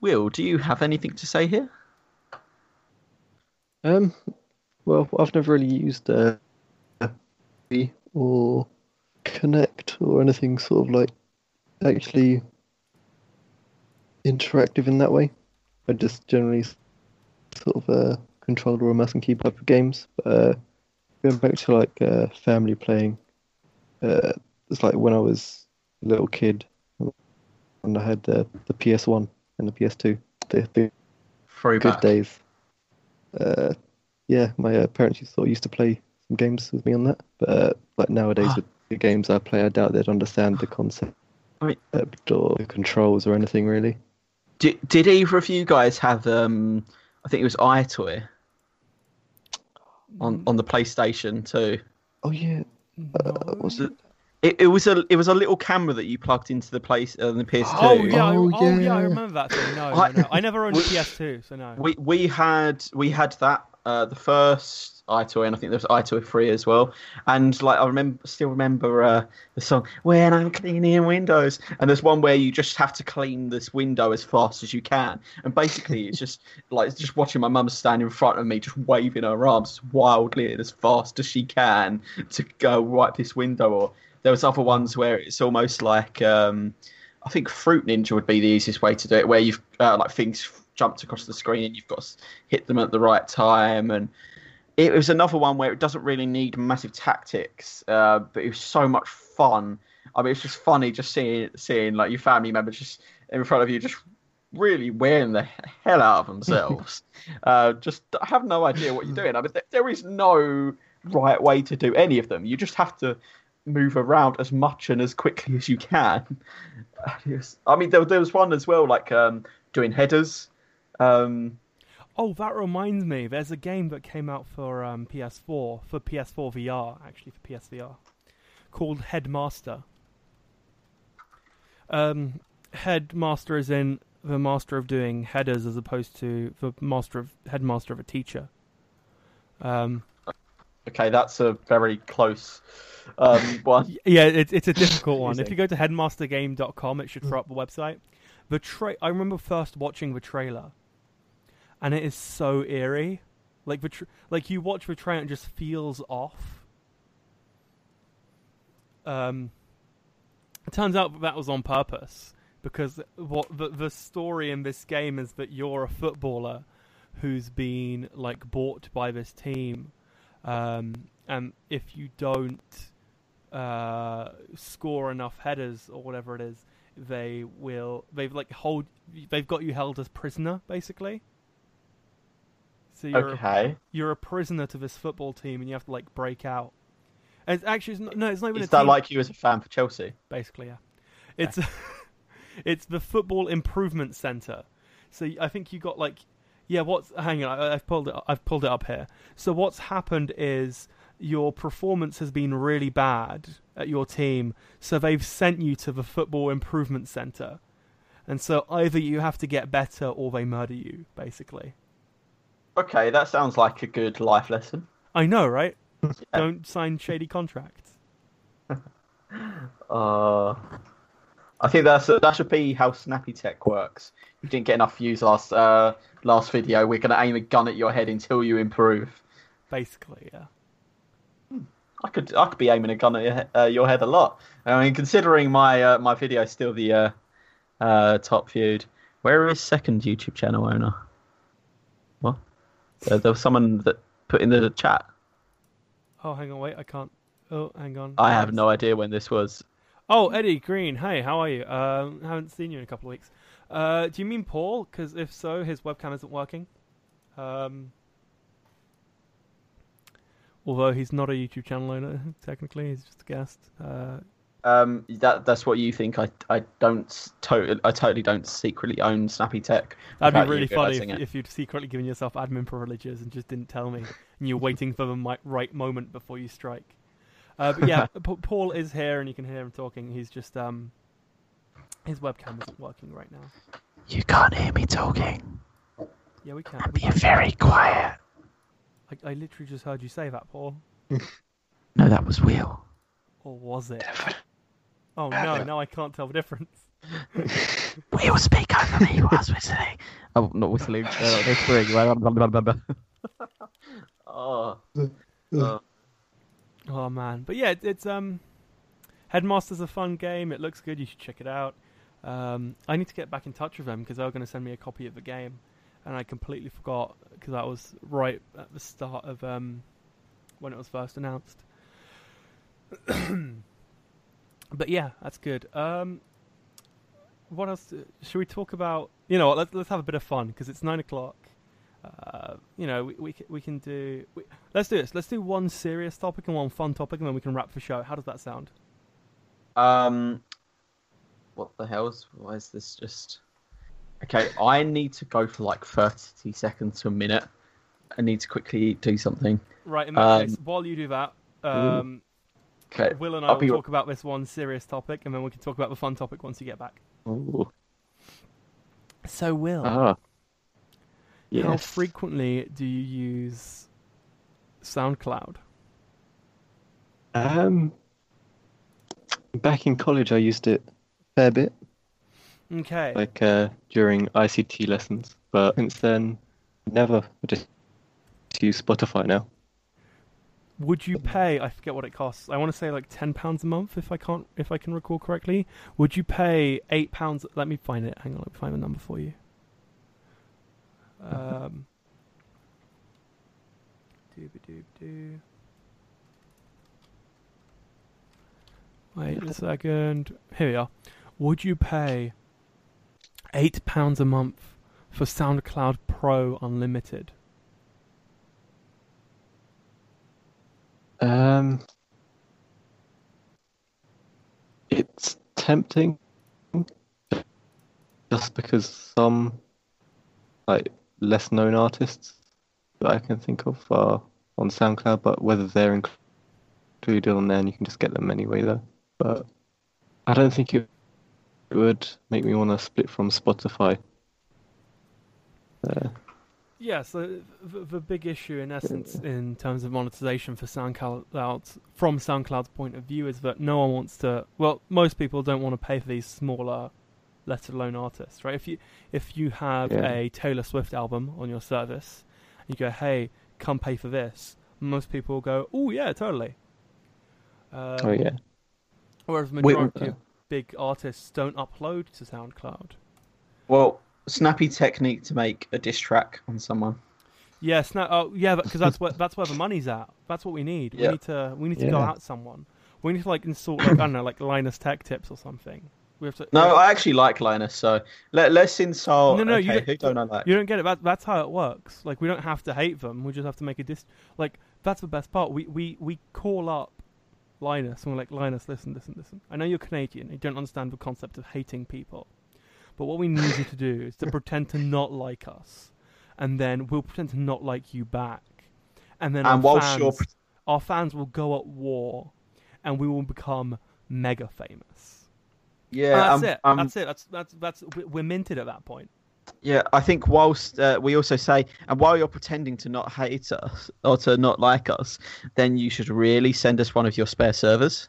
Will, do you have anything to say here? Um, well, I've never really used uh, or Kinect or anything sort of like actually interactive in that way. I just generally sort of uh, controller or mouse and keyboard for games. But, uh, going back to like uh, family playing, uh, it's like when I was a little kid and I had the the PS1 and the PS2. The, the Throw good back. days. Uh, yeah, my uh, parents used, of used to play some games with me on that, but uh, like nowadays Ah. with the games I play, I doubt they'd understand the concept I mean- or the controls or anything really. Did, did either of you guys have um I think it was EyeToy on on the PlayStation too. Oh yeah, uh, was it? It, it was a it was a little camera that you plugged into the place uh, the PS2. Oh yeah, I, Oh, oh, yeah. I remember that thing. No, I- no, no. I never owned a we- PS2, so no. We we had we had that uh, the first EyeToy and I think there was EyeToy three as well. And like I remember still remember uh, the song When I'm cleaning windows and there's one where you just have to clean this window as fast as you can. And basically it's just like just watching my mum stand in front of me just waving her arms wildly and as fast as she can to go wipe this window or there was other ones where it's almost like um, I think Fruit Ninja would be the easiest way to do it, where you've uh, like things jumped across the screen and you've got to hit them at the right time. And it was another one where it doesn't really need massive tactics, uh, but it was so much fun. I mean, it's just funny just seeing seeing like your family members just in front of you, just really wearing the hell out of themselves. uh, just have no idea what you're doing. I mean, th- there is no right way to do any of them. You just have to move around as much and as quickly as you can. Was- I mean, there, there was one as well, like um, doing headers. Um, Oh, that reminds me. There's a game that came out for um, PS4 for PS4 VR, actually for PSVR, called Headmaster. Um, headmaster is in the master of doing headers as opposed to the master of headmaster of a teacher. Um, okay, that's a very close um, one. yeah, it's it's a difficult one. If you go to headmastergame.com, it should throw up the website. The tra- I remember first watching the trailer, and it is so eerie. Like the tr- like you watch the trailer, and it just feels off. Um, it turns out that, that was on purpose because what the the story in this game is that you're a footballer who's been like bought by this team, um, and if you don't uh, score enough headers or whatever it is, they will they've like hold they've got you held as prisoner basically. So you're a, Okay. you're a prisoner to this football team, and you have to like break out. And it's actually it's not, no, it's not even Is a that team. like you as a fan for Chelsea? basically yeah. It's it's the football improvement center. So I think you got like yeah. What's hang on? I, I've pulled it. I've pulled it up here. So what's happened is your performance has been really bad at your team, so they've sent you to the football improvement center, and so either you have to get better or they murder you. Basically, Okay, that sounds like a good life lesson. I know, right? Don't sign shady contracts. Uh, I think that's that should be how Snappy Tech works. You didn't get enough views last uh, last video. We're gonna aim a gun at your head until you improve. Basically, yeah. I could I could be aiming a gun at your, uh, your head a lot. I mean, considering my uh, my video is still the uh, uh, top viewed. Where is second YouTube channel owner? What? Uh, there was someone that put in the chat. Oh, hang on, wait, I can't. Oh, hang on. I have no idea when this was. Oh, Eddie Green. Hey, how are you? Um, haven't seen you in a couple of weeks. Uh, do you mean Paul? Because if so, his webcam isn't working. Um, although he's not a YouTube channel owner, technically, he's just a guest. Uh, Um, that that's what you think. I I don't totally I totally don't secretly own Snappy Tech. that'd be really funny if, if you'd secretly given yourself admin privileges and just didn't tell me, and you're waiting for the right moment before you strike. Uh, but yeah, Pa- Paul is here, and you can hear him talking. He's just um, his webcam isn't working right now. You can't hear me talking. Yeah, we can. We Being very quiet. I, I literally just heard you say that, Paul. No, that was Will. Or was it? Oh no, now I can't tell the difference. Will speak over me whilst whistling. Oh, not whistling. Uh, whispering. Blah, blah. oh. oh. Oh man, but yeah, it, it's um, Headmaster's a fun game. It looks good. You should check it out. Um, I need to get back in touch with them because they were going to send me a copy of the game, and I completely forgot because that was right at the start of um, when it was first announced. but yeah, that's good. Um, what else? uh, Should we talk about? You know, what, let's let's have a bit of fun because it's nine o'clock. Uh, you know, we we, we can do. We, let's do this. Let's do one serious topic and one fun topic, and then we can wrap the show. How does that sound? Um, what the hell's? Why is this just? Okay, I need to go for like thirty seconds to a minute. I need to quickly do something. Right. In that Um, case, while you do that, um, Okay. Will and I I'll will be- talk about this one serious topic, and then we can talk about the fun topic once you get back. Ooh. So, Will, Ah. how Yes. frequently do you use SoundCloud? Um, back in college, I used it a fair bit, Okay. like uh, during ICT lessons. But since then, never. I just use Spotify now. Would you pay? I forget what it costs. I want to say like ten pounds a month, if I can't, if I can recall correctly. Would you pay eight pounds? Let me find it. Hang on, let me find the number for you. Um. Dooby doob doo. Wait a second. Here we are. Would you pay eight pounds a month for SoundCloud Pro Unlimited? Um, it's tempting, just because some like less known artists that I can think of are on SoundCloud, but whether they're inc- included on there, and you can just get them anyway, though. But I don't think it would make me want to split from Spotify. Uh, Yeah, so the, the big issue, in essence, in terms of monetization for SoundCloud, from SoundCloud's point of view, is that no one wants to. Well, most people don't want to pay for these smaller, let alone artists, right? If you if you have Yeah. a Taylor Swift album on your service, you go, "Hey, come pay for this." Most people go, "Oh yeah, totally." Um, oh yeah, Whereas the Wait, uh, big artists don't upload to SoundCloud. Well, snappy technique to make a diss track on someone. Yes, no, oh, yeah, because that's where that's where the money's at. That's what we need. We need to we need to go Yeah. out someone. We need to like insult like I don't know, like Linus Tech Tips or something. We have to. No, I actually like Linus, so let, let's insult. No, no, you okay, don't- who don't I like? you don't get it. That, that's how it works. Like we don't have to hate them. We just have to make a dis. Like that's the best part. We we we call up Linus and we're like, Linus, listen, listen, listen. I know you're Canadian. You don't understand the concept of hating people, but what we need you to do is to pretend to not like us, and then we'll pretend to not like you back, and then And our fans, pre- our fans will go at war, and we will become mega famous. Yeah, And that's um, it. um, that's it. That's that's that's we're minted at that point. Yeah, I think whilst uh, we also say, and while you're pretending to not hate us or to not like us, then you should really send us one of your spare servers.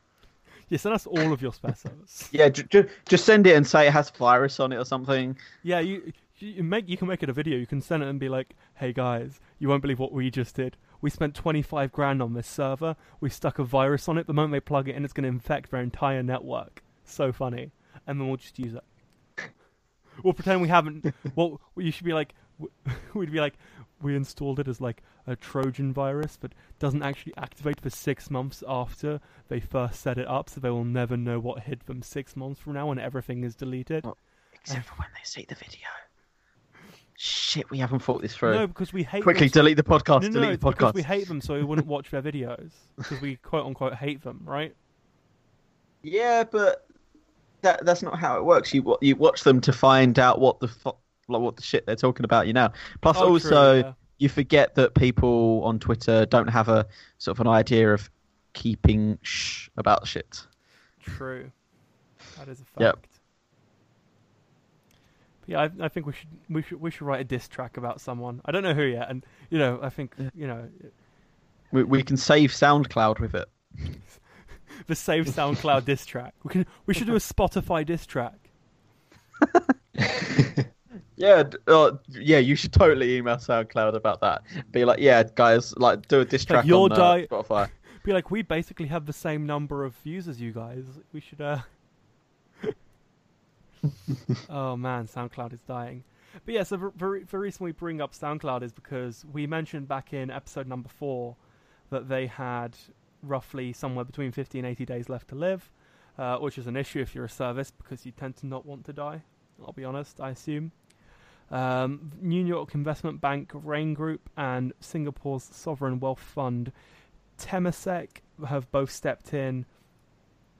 Yeah, send us all of your spare servers. Yeah, j- j- just send it and say it has virus on it or something. Yeah, you you make you can make it a video. You can send it and be like, "Hey guys, you won't believe what we just did. We spent 25 grand on this server. We stuck a virus on it. The moment they plug it in, it's going to infect their entire network. So funny. And then we'll just use it. We'll pretend we haven't. Well, you should be like, we'd be like, we installed it as like a Trojan virus, but doesn't actually activate for six months after they first set it up, so they will never know what hit them six months from now when everything is deleted. Oh, Except for when they see the video. Shit, we haven't thought this through. No, because we hate Quickly them delete the podcast. No, no, delete it's the because podcast. we hate them, so we wouldn't watch their videos because we quote unquote hate them, right? Yeah, but that that's not how it works. You you watch them to find out what the fu- like what the shit they're talking about you now. Plus, Oh, true, also yeah. you forget that people on Twitter don't have a sort of an idea of keeping shh about shit. True, that is a fact. Yep. But yeah, I, I think we should we should we should write a diss track about someone. I don't know who yet, and you know, I think you know, We we can save SoundCloud with it. the Save SoundCloud diss track. We can we should do a Spotify diss track. Yeah, d- uh, yeah, you should totally email SoundCloud about that. Be like, yeah, guys, like do a diss track you're on uh, Spotify. Be like, we basically have the same number of views as you guys. We should. uh Oh man, SoundCloud is dying. But yeah, so the reason we bring up SoundCloud is because we mentioned back in episode number four that they had roughly somewhere between 50 and 80 days left to live, uh, which is an issue if you're a service because you tend to not want to die. I'll be honest, I assume. Um, New York investment bank Raine Group and Singapore's sovereign wealth fund Temasek have both stepped in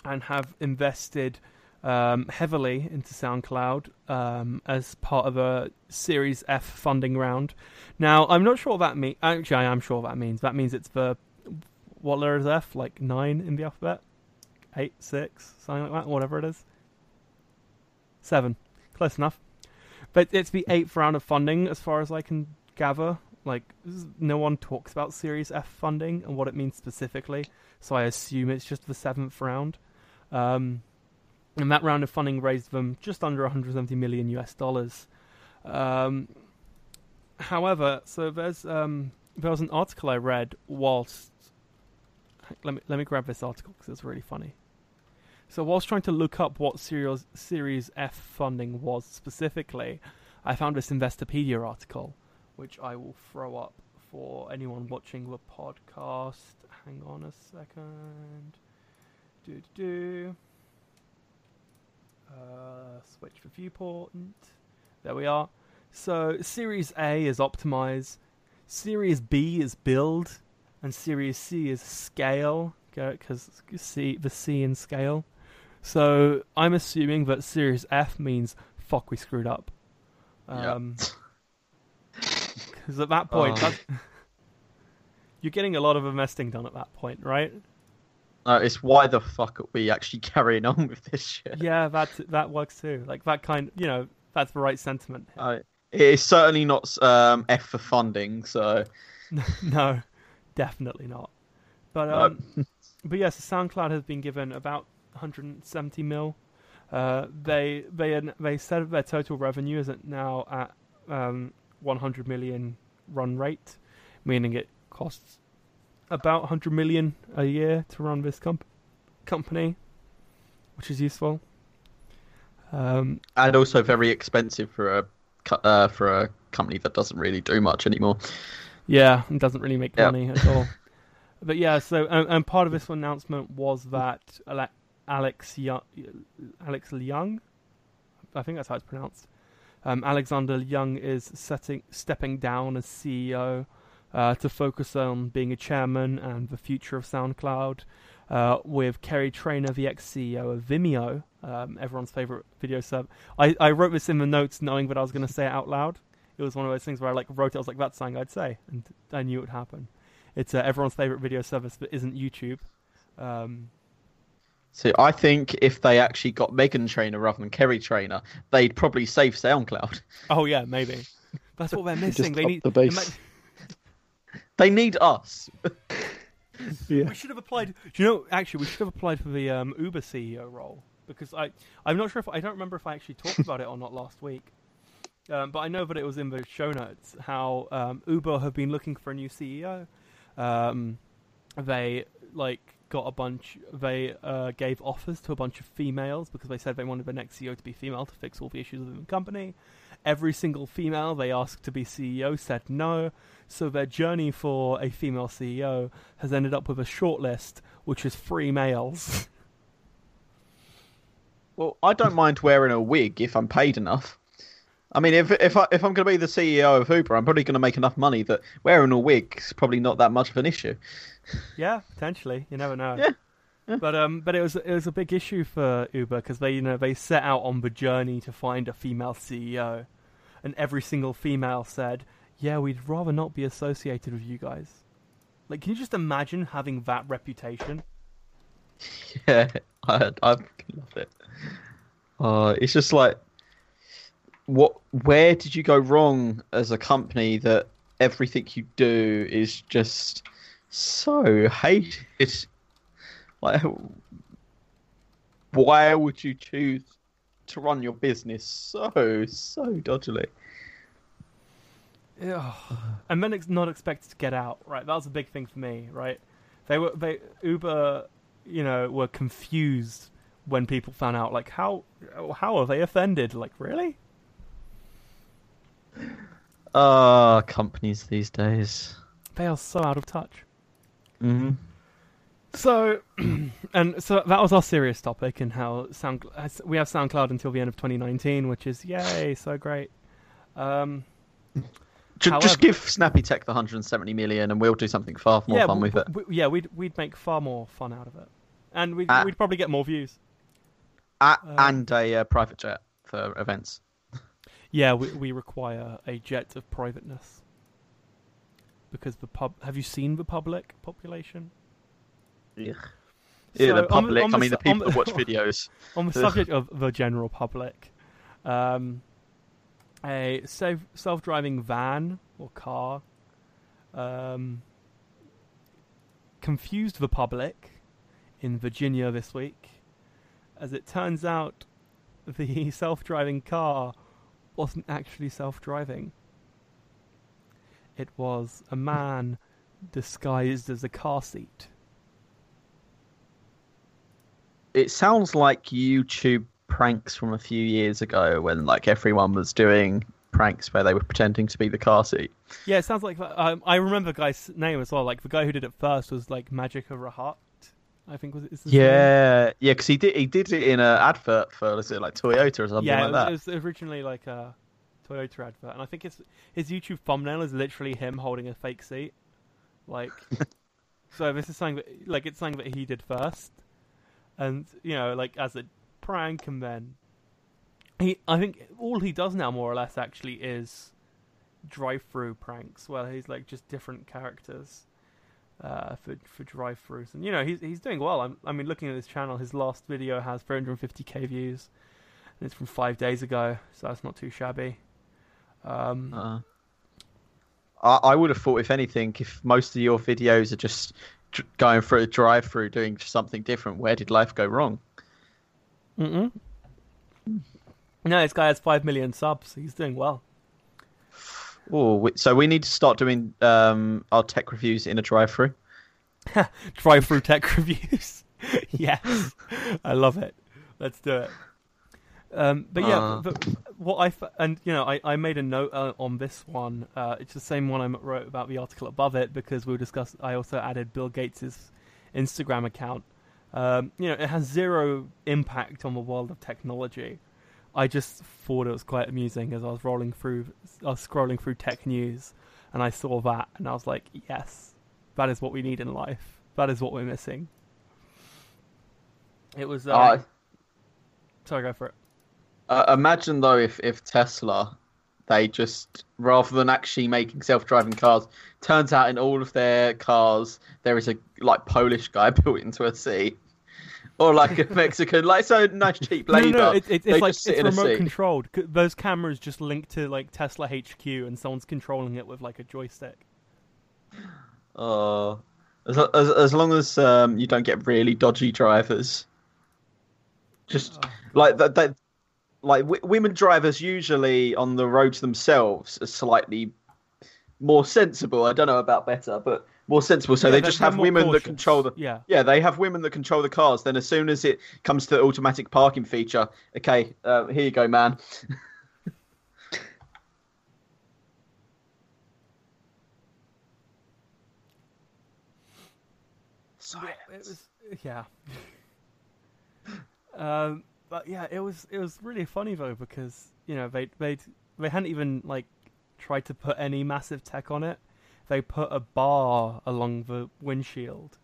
and have invested um, heavily into SoundCloud um, as part of a Series F funding round. Now, I'm not sure what that means. Actually, I am sure what that means. That means it's the what letter is F? Like nine in the alphabet. eight, six, something like that, whatever it is. Seven, close enough. But it's the eighth round of funding, as far as I can gather. Like, no one talks about Series F funding and what it means specifically, so I assume it's just the seventh round. Um, and that round of funding raised them just under 170 million US dollars. Um, however, so there's um, there was an article I read whilst let me let me grab this article because it's really funny. So whilst trying to look up what Series Series F funding was specifically, I found this Investopedia article, which I will throw up for anyone watching the podcast. Hang on a second. Do do do. Uh, switch for viewport. There we are. So Series A is optimize, Series B is build, and Series C is scale. Because C the C in scale. So I'm assuming that Series F means fuck we screwed up. Um, Because at that point, Oh. you're getting a lot of investing done at that point, right? No, it's why the fuck are we actually carrying on with this shit? Yeah, that that works too. Like that kind, you know, that's the right sentiment. Uh, it is certainly not um, F for funding, so no, definitely not. But No. um, but yes, SoundCloud has been given about 170 mil. Uh, they they they said their total revenue is at now at um, 100 million run rate, meaning it costs about 100 million a year to run this comp- company, which is useful. Um, and also very expensive for a uh, for a company that doesn't really do much anymore. Yeah, and doesn't really make Yep. money at all. But yeah, so and, and part of this announcement was that Alex Ljung, Alex Ljung, I think that's how it's pronounced. Um, Alexander Ljung is setting stepping down as CEO uh, to focus on being a chairman and the future of SoundCloud. Uh, with Kerry Trainer, the ex-CEO of Vimeo, um, everyone's favorite video server. I, I wrote this in the notes knowing that I was going to say it out loud it was one of those things where I like wrote it. I was like, "That's something I'd say," and I knew it would happen. It's uh, everyone's favorite video service that isn't YouTube. Um, So I think if they actually got Meghan Trainor rather than Kerry Trainer, they'd probably save SoundCloud. oh yeah, maybe that's what they're missing. Just they need the base. might- They need us. Yeah. We should have applied. Do you know? Actually, we should have applied for the um, Uber CEO role because I I'm not sure if I don't remember if I actually talked about it or not last week. Um, but I know that it was in the show notes how um, Uber have been looking for a new CEO. Um, they like got a bunch. They uh, gave offers to a bunch of females because they said they wanted the next CEO to be female to fix all the issues within the company. Every single female they asked to be CEO said no. So their journey for a female CEO has ended up with a shortlist, which is three males. Well, I don't mind wearing a wig if I'm paid enough. I mean, if if I if I'm going to be the CEO of Uber, I'm probably going to make enough money that wearing a wig is probably not that much of an issue. yeah, potentially. You never know. Yeah. Yeah. But um, but it was it was a big issue for Uber because they you know they set out on the journey to find a female CEO, and every single female said, "Yeah, we'd rather not be associated with you guys." Like, can you just imagine having that reputation? Yeah, I I love it. Uh, it's just like, what? Where did you go wrong as a company that everything you do is just so hated? Like, why would you choose to run your business so so dodgily? Yeah. and then it's not expected to get out, right? That was a big thing for me, right? They were they Uber, you know, were confused when people found out. Like, how how are they offended? Like, really? Ah, companies these days. They are so out of touch. hmm So, and so that was our serious topic, and how Sound we have SoundCloud until the end of 2019, which is yay, so great. Um, Ju- However- just give Snappy Tech the 170 million, and we'll do something far more yeah, fun w- with it. w- yeah, we'd we'd make far more fun out of it, and we'd Ah. we'd probably get more views. A- Um, and a uh, private jet for events. Yeah, we we require a jet of privateness because the pub. Have you seen the public population? Yeah, So, the the- public. on I the mean, the su- people on that watch videos. On the subject of the general public, um, a self self-driving van or car um, confused the public in Virginia this week, as it turns out the self-driving car wasn't actually self-driving. It was a man disguised as a car seat. It sounds like YouTube pranks from a few years ago when like everyone was doing pranks where they were pretending to be the car seat. Yeah, it sounds like um, I remember the guy's name as well. Like the guy who did it first was like Magic Magica Rahat, I think was is his name? Yeah, yeah, because he did he did it in an advert for was it like Toyota or something yeah. like it, was, that. it was originally like a Toyota advert, and I think his his YouTube thumbnail is literally him holding a fake seat. Like, so this is something that like it's something that he did first, and you know like as a prank, and then he I think all he does now more or less actually is drive-through pranks where he's like just different characters uh, for for drive-throughs, and you know he's he's doing well. I'm, I mean, looking at his channel, his last video has 350k views, and it's from five days ago, so that's not too shabby. Um, Uh, I, I would have thought, if anything, if most of your videos are just dr- going through a drive-through doing something different, where did life go wrong? mm No, this guy has five million subs. He's doing well. Oh, so we need to start doing um, our tech reviews in a drive-through. Drive-through tech reviews. yes, I love it. Let's do it. Um, but yeah, Uh. but what I f- and you know I, I made a note uh, on this one. Uh, it's the same one I wrote about the article above it because we discussed. I also added Bill Gates's Instagram account. Um, you know, it has zero impact on the world of technology. I just thought it was quite amusing as I was rolling through, I was scrolling through tech news, and I saw that, and I was like, yes, that is what we need in life. That is what we're missing. It was. Uh, Uh, sorry, go for it. uh, imagine though if if Tesla, they just rather than actually making self-driving cars, turns out in all of their cars there is a like Polish guy built into a seat. Or like a Mexican, like so nice cheap No, labour. no, no, it, it, it's like it's remote controlled. Those cameras just link to like Tesla HQ, and someone's controlling it with like a joystick. Oh, as, as as long as um, you don't get really dodgy drivers. Just Oh. like that, that like w- women drivers usually on the roads themselves are slightly more sensible. I don't know about better, but more sensible. So Yeah, they just have women cautious. that control the. Yeah, Yeah, they have women that control the cars. Then as soon as it comes to the automatic parking feature, okay, uh, here you go, man. Yeah, it was yeah. um, but yeah, it was it was really funny though because you know they they they hadn't even like tried to put any massive tech on it. They put a bar along the windshield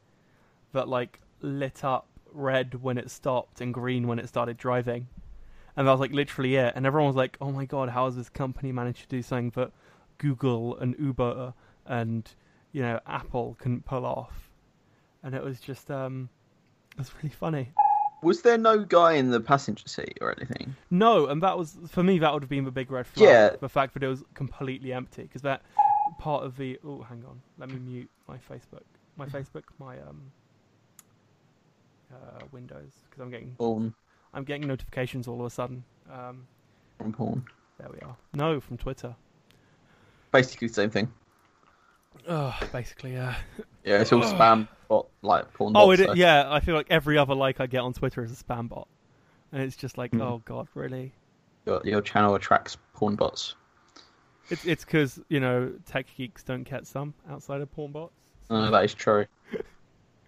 that like lit up red when it stopped and green when it started driving. And that was like literally it. And everyone was like, "Oh my god, how has this company managed to do something that Google and Uber and you know Apple couldn't pull off?" And it was just um, it was really funny. Was there no guy in the passenger seat or anything? No, and that was for me. That would have been the big red flag. Yeah. The fact that it was completely empty because that part of the. Oh, hang on. Let me mute my Facebook. My Facebook. My um. Uh, Windows because I'm getting Porn I'm getting notifications all of a sudden. Um, from porn. there we are. No, from Twitter. Basically the same thing. Oh, basically, yeah. Yeah, it's all spam bot like porn. Oh, bots, it, so- yeah. I feel like every other like I get on Twitter is a spam bot, and it's just like, Hmm. oh god, really? Your, your channel attracts porn bots. It's it's because you know tech geeks don't get some outside of porn bots. Uh, that is true.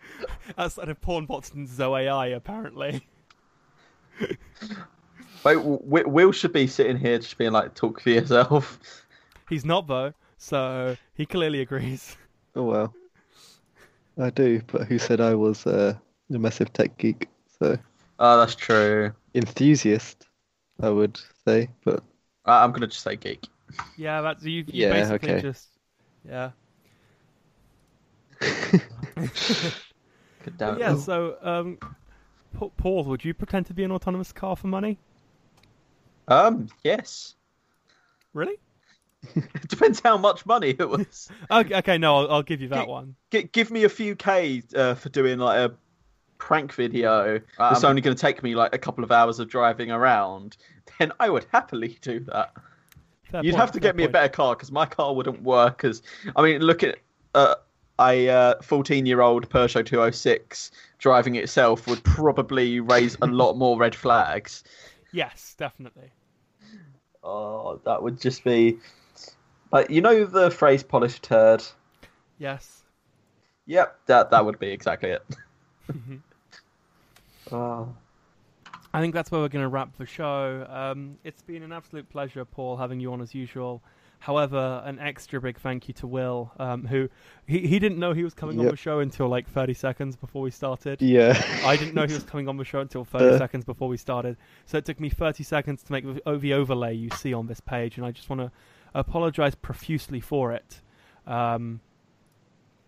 outside of porn bots and Zoe AI, apparently. Wait, w- w- Will should be sitting here just being like, talk for yourself. He's not though, so he clearly agrees. Oh well. I do, but who said I was uh, a massive tech geek? So Oh, that's true. enthusiast, I would say, but I'm gonna just say geek. Yeah, that's you. you Yeah, basically okay. just yeah. God yeah. So, um, Paul, would you pretend to be an autonomous car for money? Um, yes. Really? It depends how much money it was. Okay, okay no, I'll, I'll give you that Gi- one. G- give me a few K uh, for doing like a prank video that's Um, only going to take me like a couple of hours of driving around, then I would happily do that. Fair You'd point, have to get me a better car because my car wouldn't work. As I mean, look at uh, a uh, 14 year old Peugeot 206 driving itself would probably raise a lot more red flags. Yes, definitely. Oh, that would just be. Like you know the phrase "polished turd." Yes. Yep, that that would be exactly it. Oh. I think that's where we're going to wrap the show. Um, it's been an absolute pleasure, Paul, having you on as usual. However, an extra big thank you to Will, um, who he, he didn't know he was coming on the show until like 30 seconds before we started. Yeah. I didn't know he was coming on the show until 30 Uh. seconds before we started. So it took me 30 seconds to make the, oh, the overlay you see on this page, and I just want to apologize profusely for it. Um,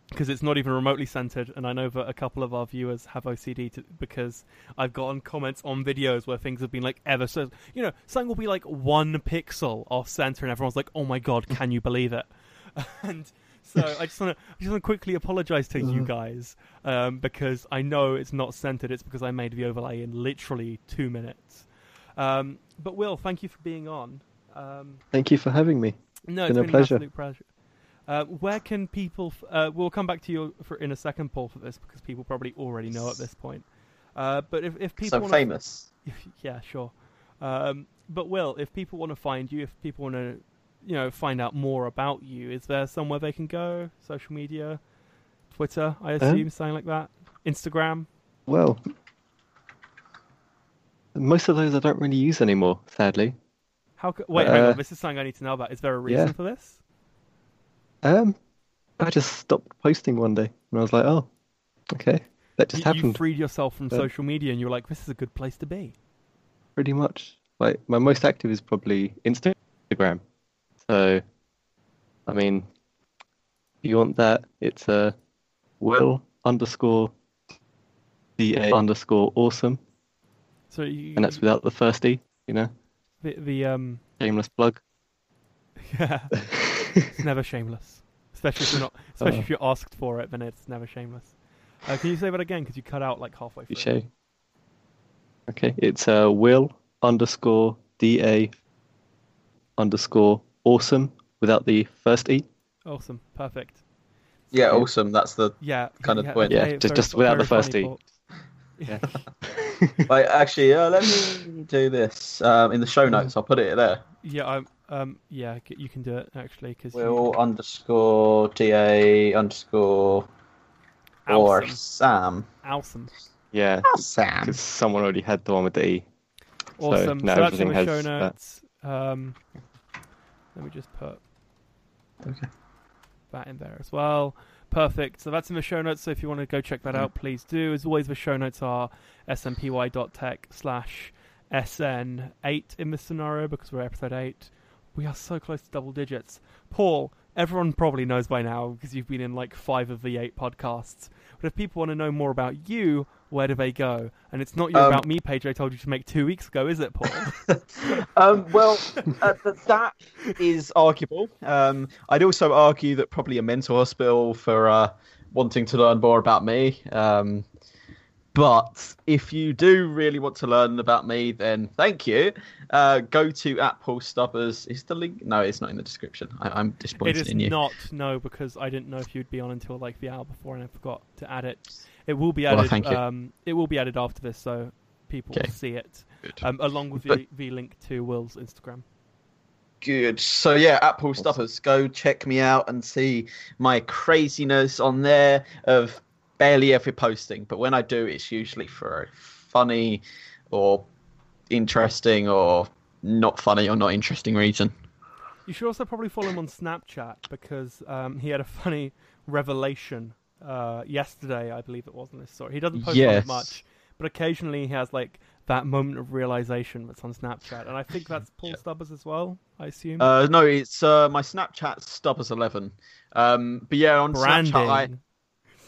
because it's not even remotely centered, and I know that a couple of our viewers have OCD to, because I've gotten comments on videos where things have been like ever so, you know, something will be like one pixel off center, and everyone's like, "Oh my god, can you believe it?" and so I just want to, just want to quickly apologize to you Mhm. guys um, because I know it's not centered. It's because I made the overlay in literally two minutes. Um, but Will, thank you for being on. Um, Thank you for having me. no, it's Been a been absolute pleasure. Uh, where can people? F- uh, we'll come back to you for in a second, Paul, for this because people probably already know at this point. Uh, but if, if people So wanna, famous. yeah, sure. Um, but Will, if people want to find you, if people want to, you know, find out more about you, is there somewhere they can go? Social media, Twitter, I assume, something like that. Instagram. Well, most of those I don't really use anymore, sadly. How? Co- wait, hang Uh, on. This is something I need to know about. Is there a reason yeah. for this? Um, I just stopped posting one day, and I was like, oh, okay, that just you, you happened. freed yourself from Uh, social media, and you're like, this is a good place to be. Pretty much. Like my most active is probably Instagram. So, I mean, if you want that, it's uh, will underscore da underscore awesome, So you, and that's without the first e. You know, the, the um. shameless plug. Yeah, it's never shameless. Especially if you're not, especially Oh. if you're asked for it, then it's never shameless. Uh, can you say that again? Because you cut out like halfway through. Touche. Okay, it's uh, will underscore da underscore awesome without the first e. Awesome, perfect. Yeah, Yeah. awesome. That's the Yeah, Kind of yeah, point. Yeah, very- just- very just without the first E. thought. Yeah. Like, actually, uh, let me do this um, in the show notes. I'll put it there. yeah, I'm, um, yeah, you can do it actually because Will underscore da underscore or Sam. awesome, Yeah, Sam. because someone already had the one with the e. So awesome. now So, that's in everything the show has notes. Um, let me just put Okay. that in there as well. Perfect. So that's in the show notes. So if you want to go check that out, please do. As always, the show notes are snpy.tech slash sn8 in this scenario because we're episode 8. We are so close to double digits. Paul, everyone probably knows by now because you've been in like five of the eight podcasts. But if people want to know more about you, where do they go? And it's not your Um, About Me page I told you to make two weeks ago, is it, Paul? Um, well, uh, th- that is arguable. Um, I'd also argue that probably a mental hospital for uh, wanting to learn more about me. Um, but if you do really want to learn about me, then thank you. Uh, go to at Paul Stubbers. Is the link? No, it's not in the description. I- I'm disappointed is in you. not no because I didn't know if you'd be on until like the hour before and I forgot to add it. It will be Well, added. thank you. Um, it will be added after this, so people Okay. will see it um, along with But- the, the link to Will's Instagram. Good. So yeah, at Paul Stubbers, go check me out and see my craziness on there of barely ever posting. But when I do, it's usually for a funny or interesting or not funny or not interesting reason. You should also probably follow him on Snapchat because um, he had a funny revelation uh, yesterday, I believe it was in this story. He doesn't post on Yes. much, but occasionally he has like that moment of realization that's on Snapchat, and I think that's Paul Yeah. Stubbers as well. I assume. Uh, no, it's uh, my Snapchat Stubbers11. Um, but yeah, on Branding. Snapchat, I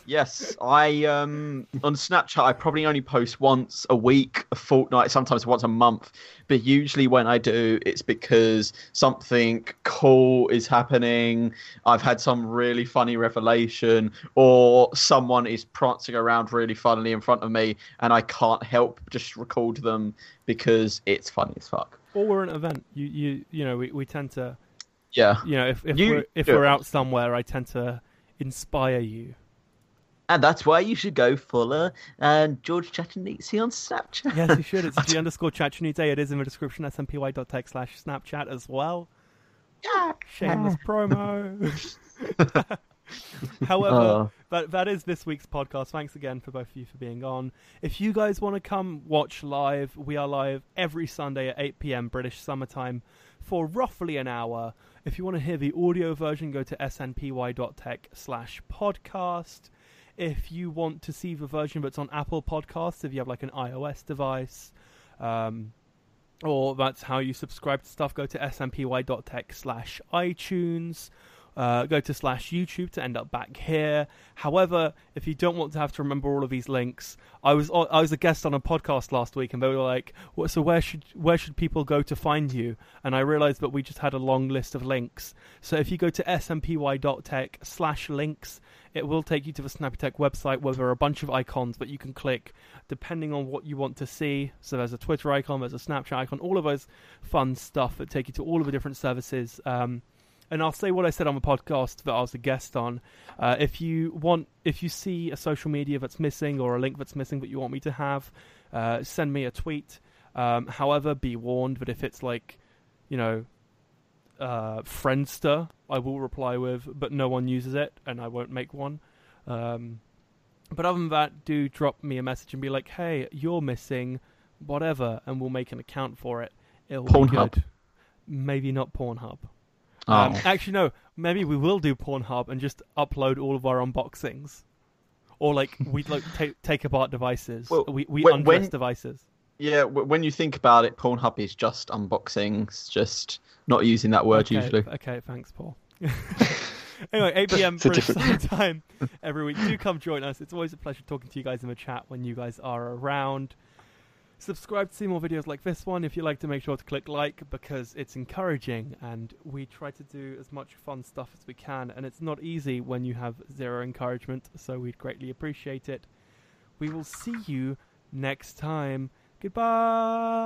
Yes, I um on Snapchat I probably only post once a week, a fortnight, sometimes once a month. But usually when I do, it's because something cool is happening. I've had some really funny revelation, or someone is prancing around really funnily in front of me, and I can't help just record them because it's funny as fuck. Or we're an event. You you you know we, we tend to Yeah, you know if if You we're if we're out somewhere, I tend to inspire you. And that's why you should go follow and George Chattanese on Snapchat. Yes, you should. It's G underscore Chatchnute. It is in the description. Snpy.tech slash Snapchat as well. Shameless promo. However, Oh. that that is this week's podcast. Thanks again for both of you for being on. If you guys want to come watch live, we are live every Sunday at 8 p.m. British summertime for roughly an hour. If you want to hear the audio version, go to snpy.tech slash podcast. If you want to see the version that's on Apple Podcasts, if you have like an iOS device, um, or that's how you subscribe to stuff, go to snpy.tech slash iTunes. Uh, go to slash YouTube to end up back here. However, if you don't want to have to remember all of these links, I was I was a guest on a podcast last week, and they were like, "What? So where should where should people go to find you?" And I realized that we just had a long list of links. So if you go to snpy.tech slash links, it will take you to the Snappy Tech website where there are a bunch of icons that you can click depending on what you want to see. So there's a Twitter icon, there's a Snapchat icon, all of those fun stuff that take you to all of the different services. Um, and I'll say what I said on the podcast that I was a guest on. Uh, if you want, if you see a social media that's missing or a link that's missing that you want me to have, uh, send me a tweet. Um, however, be warned that if it's like, you know, uh, Friendster, I will reply with, but no one uses it, and I won't make one. Um, but other than that, do drop me a message and be like, "Hey, you're missing whatever," and we'll make an account for it. It'll Pornhub. Maybe not Pornhub. Oh. Um, actually, no. Maybe we will do Pornhub and just upload all of our unboxings, or like we'd like take take apart devices. Well, we we when- undress when- devices. Yeah, when you think about it, Pornhub is just unboxings, just not using that word okay, usually. Okay, thanks, Paul. anyway, 8 p.m. British different- time every week. Do come join us. It's always a pleasure talking to you guys in the chat when you guys are around. Subscribe to see more videos like this one. If you like to make sure to click like because it's encouraging and we try to do as much fun stuff as we can. And it's not easy when you have zero encouragement, so we'd greatly appreciate it. We will see you next time. Goodbye.